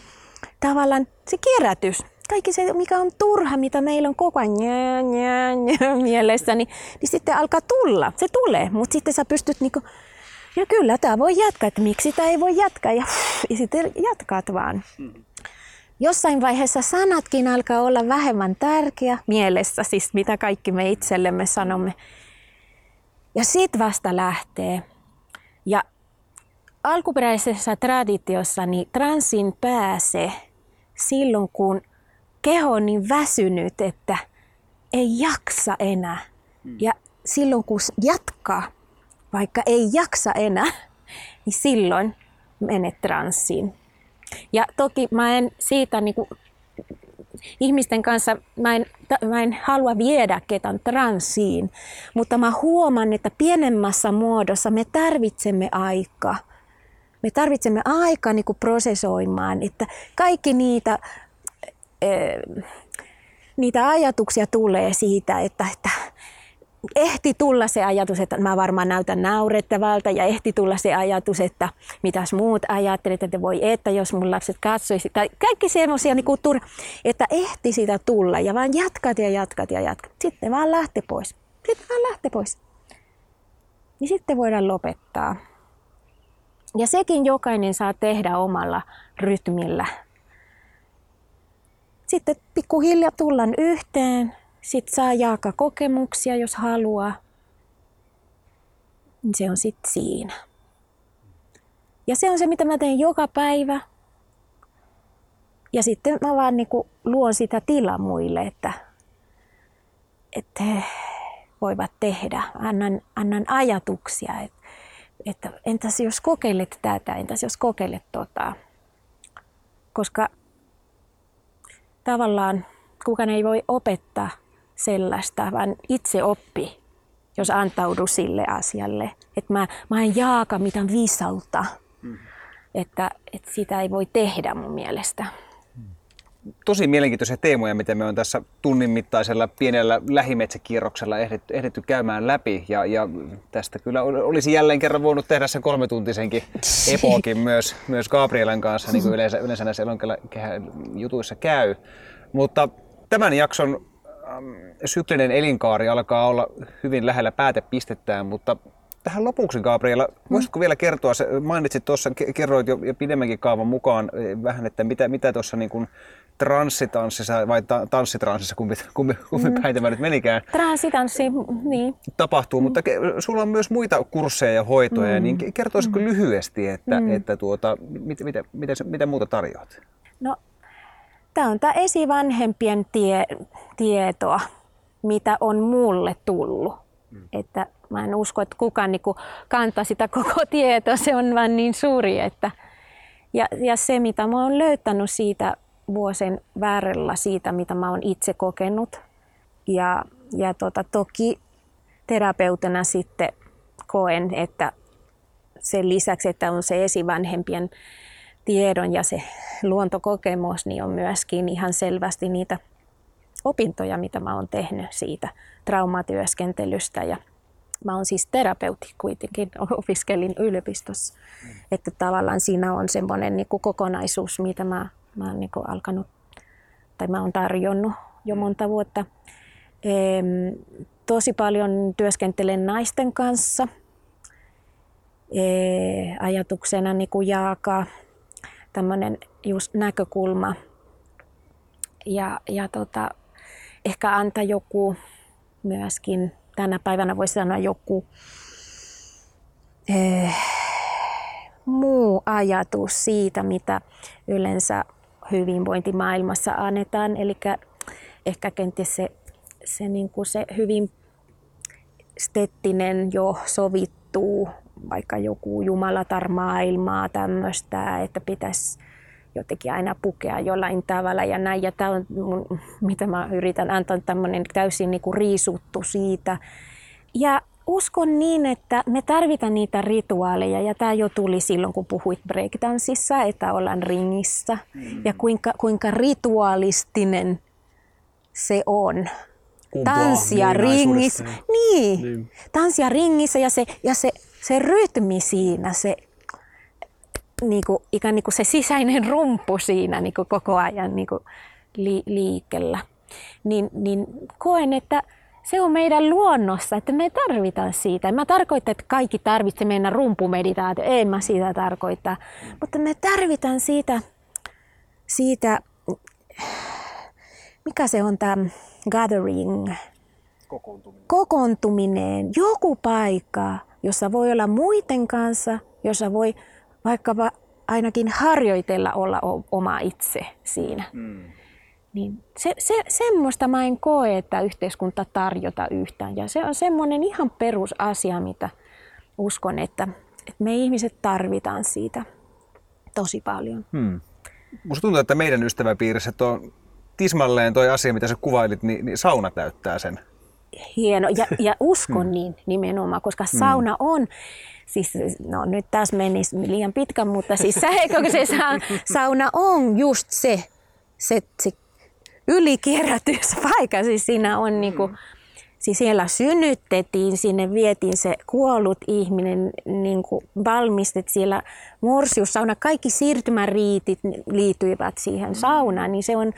tavallaan se kierrätys, kaikki se, mikä on turha, mitä meillä on koko ajan njää, njää, njää, mielessä, niin, niin sitten alkaa tulla. Se tulee, mutta sitten sä pystyt niinku, ja kyllä tämä voi jatkaa, että miksi tämä ei voi jatkaa, ja, ja sitten jatkaat vaan. Jossain vaiheessa sanatkin alkaa olla vähemmän tärkeä mielessä, siis mitä kaikki me itsellemme sanomme. Ja sit vasta lähtee. Ja alkuperäisessä traditiossa niin transin pääsee silloin, kun keho on niin väsynyt, että ei jaksa enää. Hmm. Ja silloin kun jatkaa, vaikka ei jaksa enää, niin silloin menet transsiin. Ja toki mä en siitä niin kuin, ihmisten kanssa, mä en, mä en halua viedä ketään transsiin, mutta mä huomaan, että pienemmässä muodossa me tarvitsemme aikaa. Me tarvitsemme aikaa niin kuin prosessoimaan, että kaikki niitä niitä ajatuksia tulee siitä, että, että ehti tulla se ajatus, että mä varmaan näytän naurettavalta ja ehti tulla se ajatus, että mitäs muut ajattelet, että voi että jos mun lapset katsoisi. Tai kaikki semmoisia, niin että ehti sitä tulla ja vaan jatkat ja jatkat ja jatkat. Sitten vaan lähte pois. Sitten vaan lähte pois. Niin sitten voidaan lopettaa. Ja sekin jokainen saa tehdä omalla rytmillä. Sitten pikkuhiljaa tullaan yhteen, sitten saa jaaka kokemuksia, jos haluaa. Se on sitten siinä. Ja se on se, mitä mä teen joka päivä. Ja sitten mä vaan niinku luon sitä tilaa muille, että, että he voivat tehdä. Annan, annan ajatuksia, että, että entäs jos kokeilet tätä, entäs jos kokeilet tota. Koska tavallaan kukaan ei voi opettaa sellaista, vaan itse oppi, jos antaudu sille asialle. Että mä, mä en jaaka mitään viisautta, mm. että, että sitä ei voi tehdä mun mielestä. Tosi mielenkiintoisia teemoja, mitä me on tässä tunnin mittaisella pienellä lähimetsäkierroksella ehditty, ehditty käymään läpi. Ja, ja tästä kyllä olisi jälleen kerran voinut tehdä sen kolmetuntisenkin epokin myös, myös Gabrielan kanssa, niin kuin yleensä, yleensä näissä jutuissa käy. Mutta tämän jakson syklinen elinkaari alkaa olla hyvin lähellä päätepistettään, mutta tähän lopuksi Gabriela, voisitko vielä kertoa, mainitsit tuossa, kerroit jo, jo pidemmänkin kaavan mukaan eh, vähän, että mitä, mitä tuossa niin kuin transsitanssissa vai ta- tanssitranssissa, kumpi, kumpi, kumpi mm. päin tämä nyt menikään. Transsitanssi, niin. Tapahtuu, mm. mutta ke- sulla on myös muita kursseja ja hoitoja, mm. niin kertoisitko mm. lyhyesti, että, mm. että tuota, mit, mitä, mitä, mitä muuta tarjoat? No Tämä on tämä esivanhempien tie, tietoa, mitä on mulle tullut. Mm. Että mä en usko, että kukaan niin kantaa sitä koko tietoa, se on vain niin suuri. Että, ja, ja se, mitä mä oon löytänyt siitä vuosien väärällä siitä, mitä mä oon itse kokenut. Ja, ja tota, toki terapeutina sitten koen, että sen lisäksi, että on se esivanhempien tiedon ja se luontokokemus niin on myöskin ihan selvästi niitä opintoja, mitä mä oon tehnyt siitä traumatyöskentelystä. Ja mä oon siis terapeutti kuitenkin, opiskelin yliopistossa. Mm. Että tavallaan siinä on semmoinen niin kokonaisuus, mitä mä, mä oon niin alkanut, tai mä oon tarjonnut jo mm. monta vuotta. Tosi paljon työskentelen naisten kanssa. Ehm, ajatuksena niin kuin jakaa tämmöinen just näkökulma ja, ja tota, ehkä antaa joku myöskin, tänä päivänä voisi sanoa joku eh, muu ajatus siitä, mitä yleensä hyvinvointimaailmassa annetaan. Eli ehkä kenties se, se, niin kuin se hyvin stettinen jo sovittuu vaikka joku jumalatar maailmaa tämmöistä, että pitäisi jotenkin aina pukea jollain tavalla ja näin. Ja tämä on, mun, mitä mä yritän antaa tämmöinen täysin niin kuin riisuttu siitä. Ja uskon niin, että me tarvitaan niitä rituaaleja ja tämä jo tuli silloin, kun puhuit breakdanceissa, että ollaan ringissä mm. ja kuinka, kuinka rituaalistinen se on. tanssia ringissä. Niin, niin. tanssia ringissä ja se, ja se se rytmi siinä, se niin kuin, ikään niin kuin se sisäinen rumpu siinä niin kuin koko ajan niin kuin li, liikellä, niin, niin koen, että se on meidän luonnossa, että me tarvitaan siitä. Mä tarkoitan, että kaikki tarvitsee mennä rumpumeditaatio, ei mä siitä tarkoita. Mutta me tarvitaan siitä, siitä mikä se on tämä gathering, kokoontuminen. kokoontuminen, joku paikka, jossa voi olla muiden kanssa, jossa voi vaikka ainakin harjoitella olla oma itse siinä. Mm. Niin se, se, semmoista mä en koe, että yhteiskunta tarjota yhtään. Ja se on semmoinen ihan perusasia, mitä uskon, että, että me ihmiset tarvitaan siitä tosi paljon. Hmm. Musta tuntuu, että meidän ystäväpiirissä tuo tismalleen toi asia, mitä sä kuvailit, niin, niin sauna täyttää sen hieno. Ja, ja uskon hmm. niin nimenomaan, koska hmm. sauna on, siis no nyt taas menisi liian pitkä, mutta siis se, se sauna on just se, se, se ylikierrätyssä paikassa. Siis siinä on niinku, siis siellä synnytettiin, sinne vietiin se kuollut ihminen, niin kuin valmistet siellä morsiussauna. Kaikki siirtymäriitit liittyivät siihen saunaan, niin se on,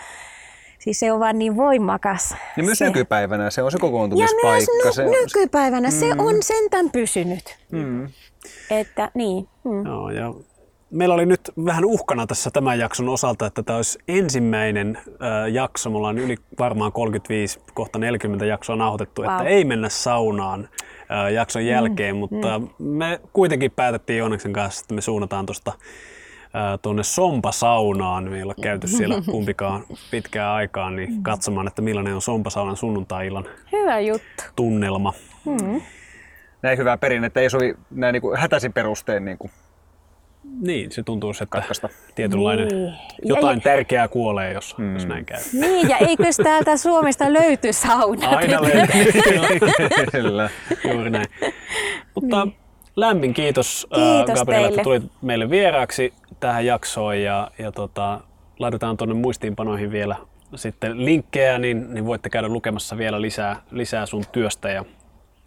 siis se on vaan niin voimakas. Ja myös se. nykypäivänä se on se Ja kokoontumispaikka. myös se, ny- nykypäivänä se on sentään pysynyt. mm. Että niin. Mm. Joo, ja meillä oli nyt vähän uhkana tässä tämän jakson osalta, että tämä olisi ensimmäinen äh, jakso. Me ollaan yli varmaan 35, kohta 40 jaksoa nauhoitettu, Wow. että ei mennä saunaan äh, jakson jälkeen, mutta me kuitenkin päätettiin Jooneksen kanssa, että me suunnataan tuosta tuonne Sompa-saunaan. Me ei ole käyty siellä kumpikaan pitkään aikaan, niin katsomaan, että millainen on Sompa-saunan sunnuntai-illan Hyvä juttu. tunnelma. Näin hyvää perinnettä ei sovi näin niin kuin hätäisin perustein niin kuin Niin, se tuntuu, että katkaista. tietynlainen Niin. Ja- jotain tärkeää kuolee, jos, jos näin käy. Niin, ja eikös täältä Suomesta löyty sauna? Aina löytyy. Kyllä. Juuri näin. Mutta lämmin kiitos, Niin. Kiitos Gabriela, että tulit meille vieraaksi tähän jaksoon ja, ja tota, laitetaan tuonne muistiinpanoihin vielä sitten linkkejä, niin, niin voitte käydä lukemassa vielä lisää, lisää sun työstä. Ja,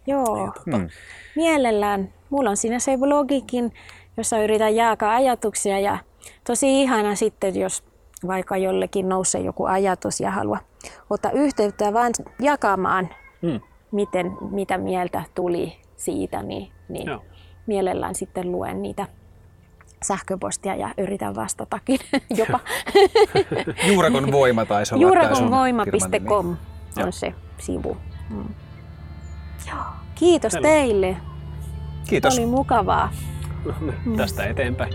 Joo, Mm. mielellään. Mulla on siinä se blogikin, jossa yritän jakaa ajatuksia ja tosi ihana sitten, jos vaikka jollekin nousee joku ajatus ja haluaa ottaa yhteyttä vaan jakamaan, mm, miten, mitä mieltä tuli siitä, niin, niin joo. mielellään sitten luen niitä sähköpostia ja yritän vastatakin jopa. Juurakon voima taisi olla. Juurakonvoima.com Joo. on se sivu. Mm. Joo. Kiitos Selvä. teille. Kiitos. Oli mukavaa. Tästä eteenpäin.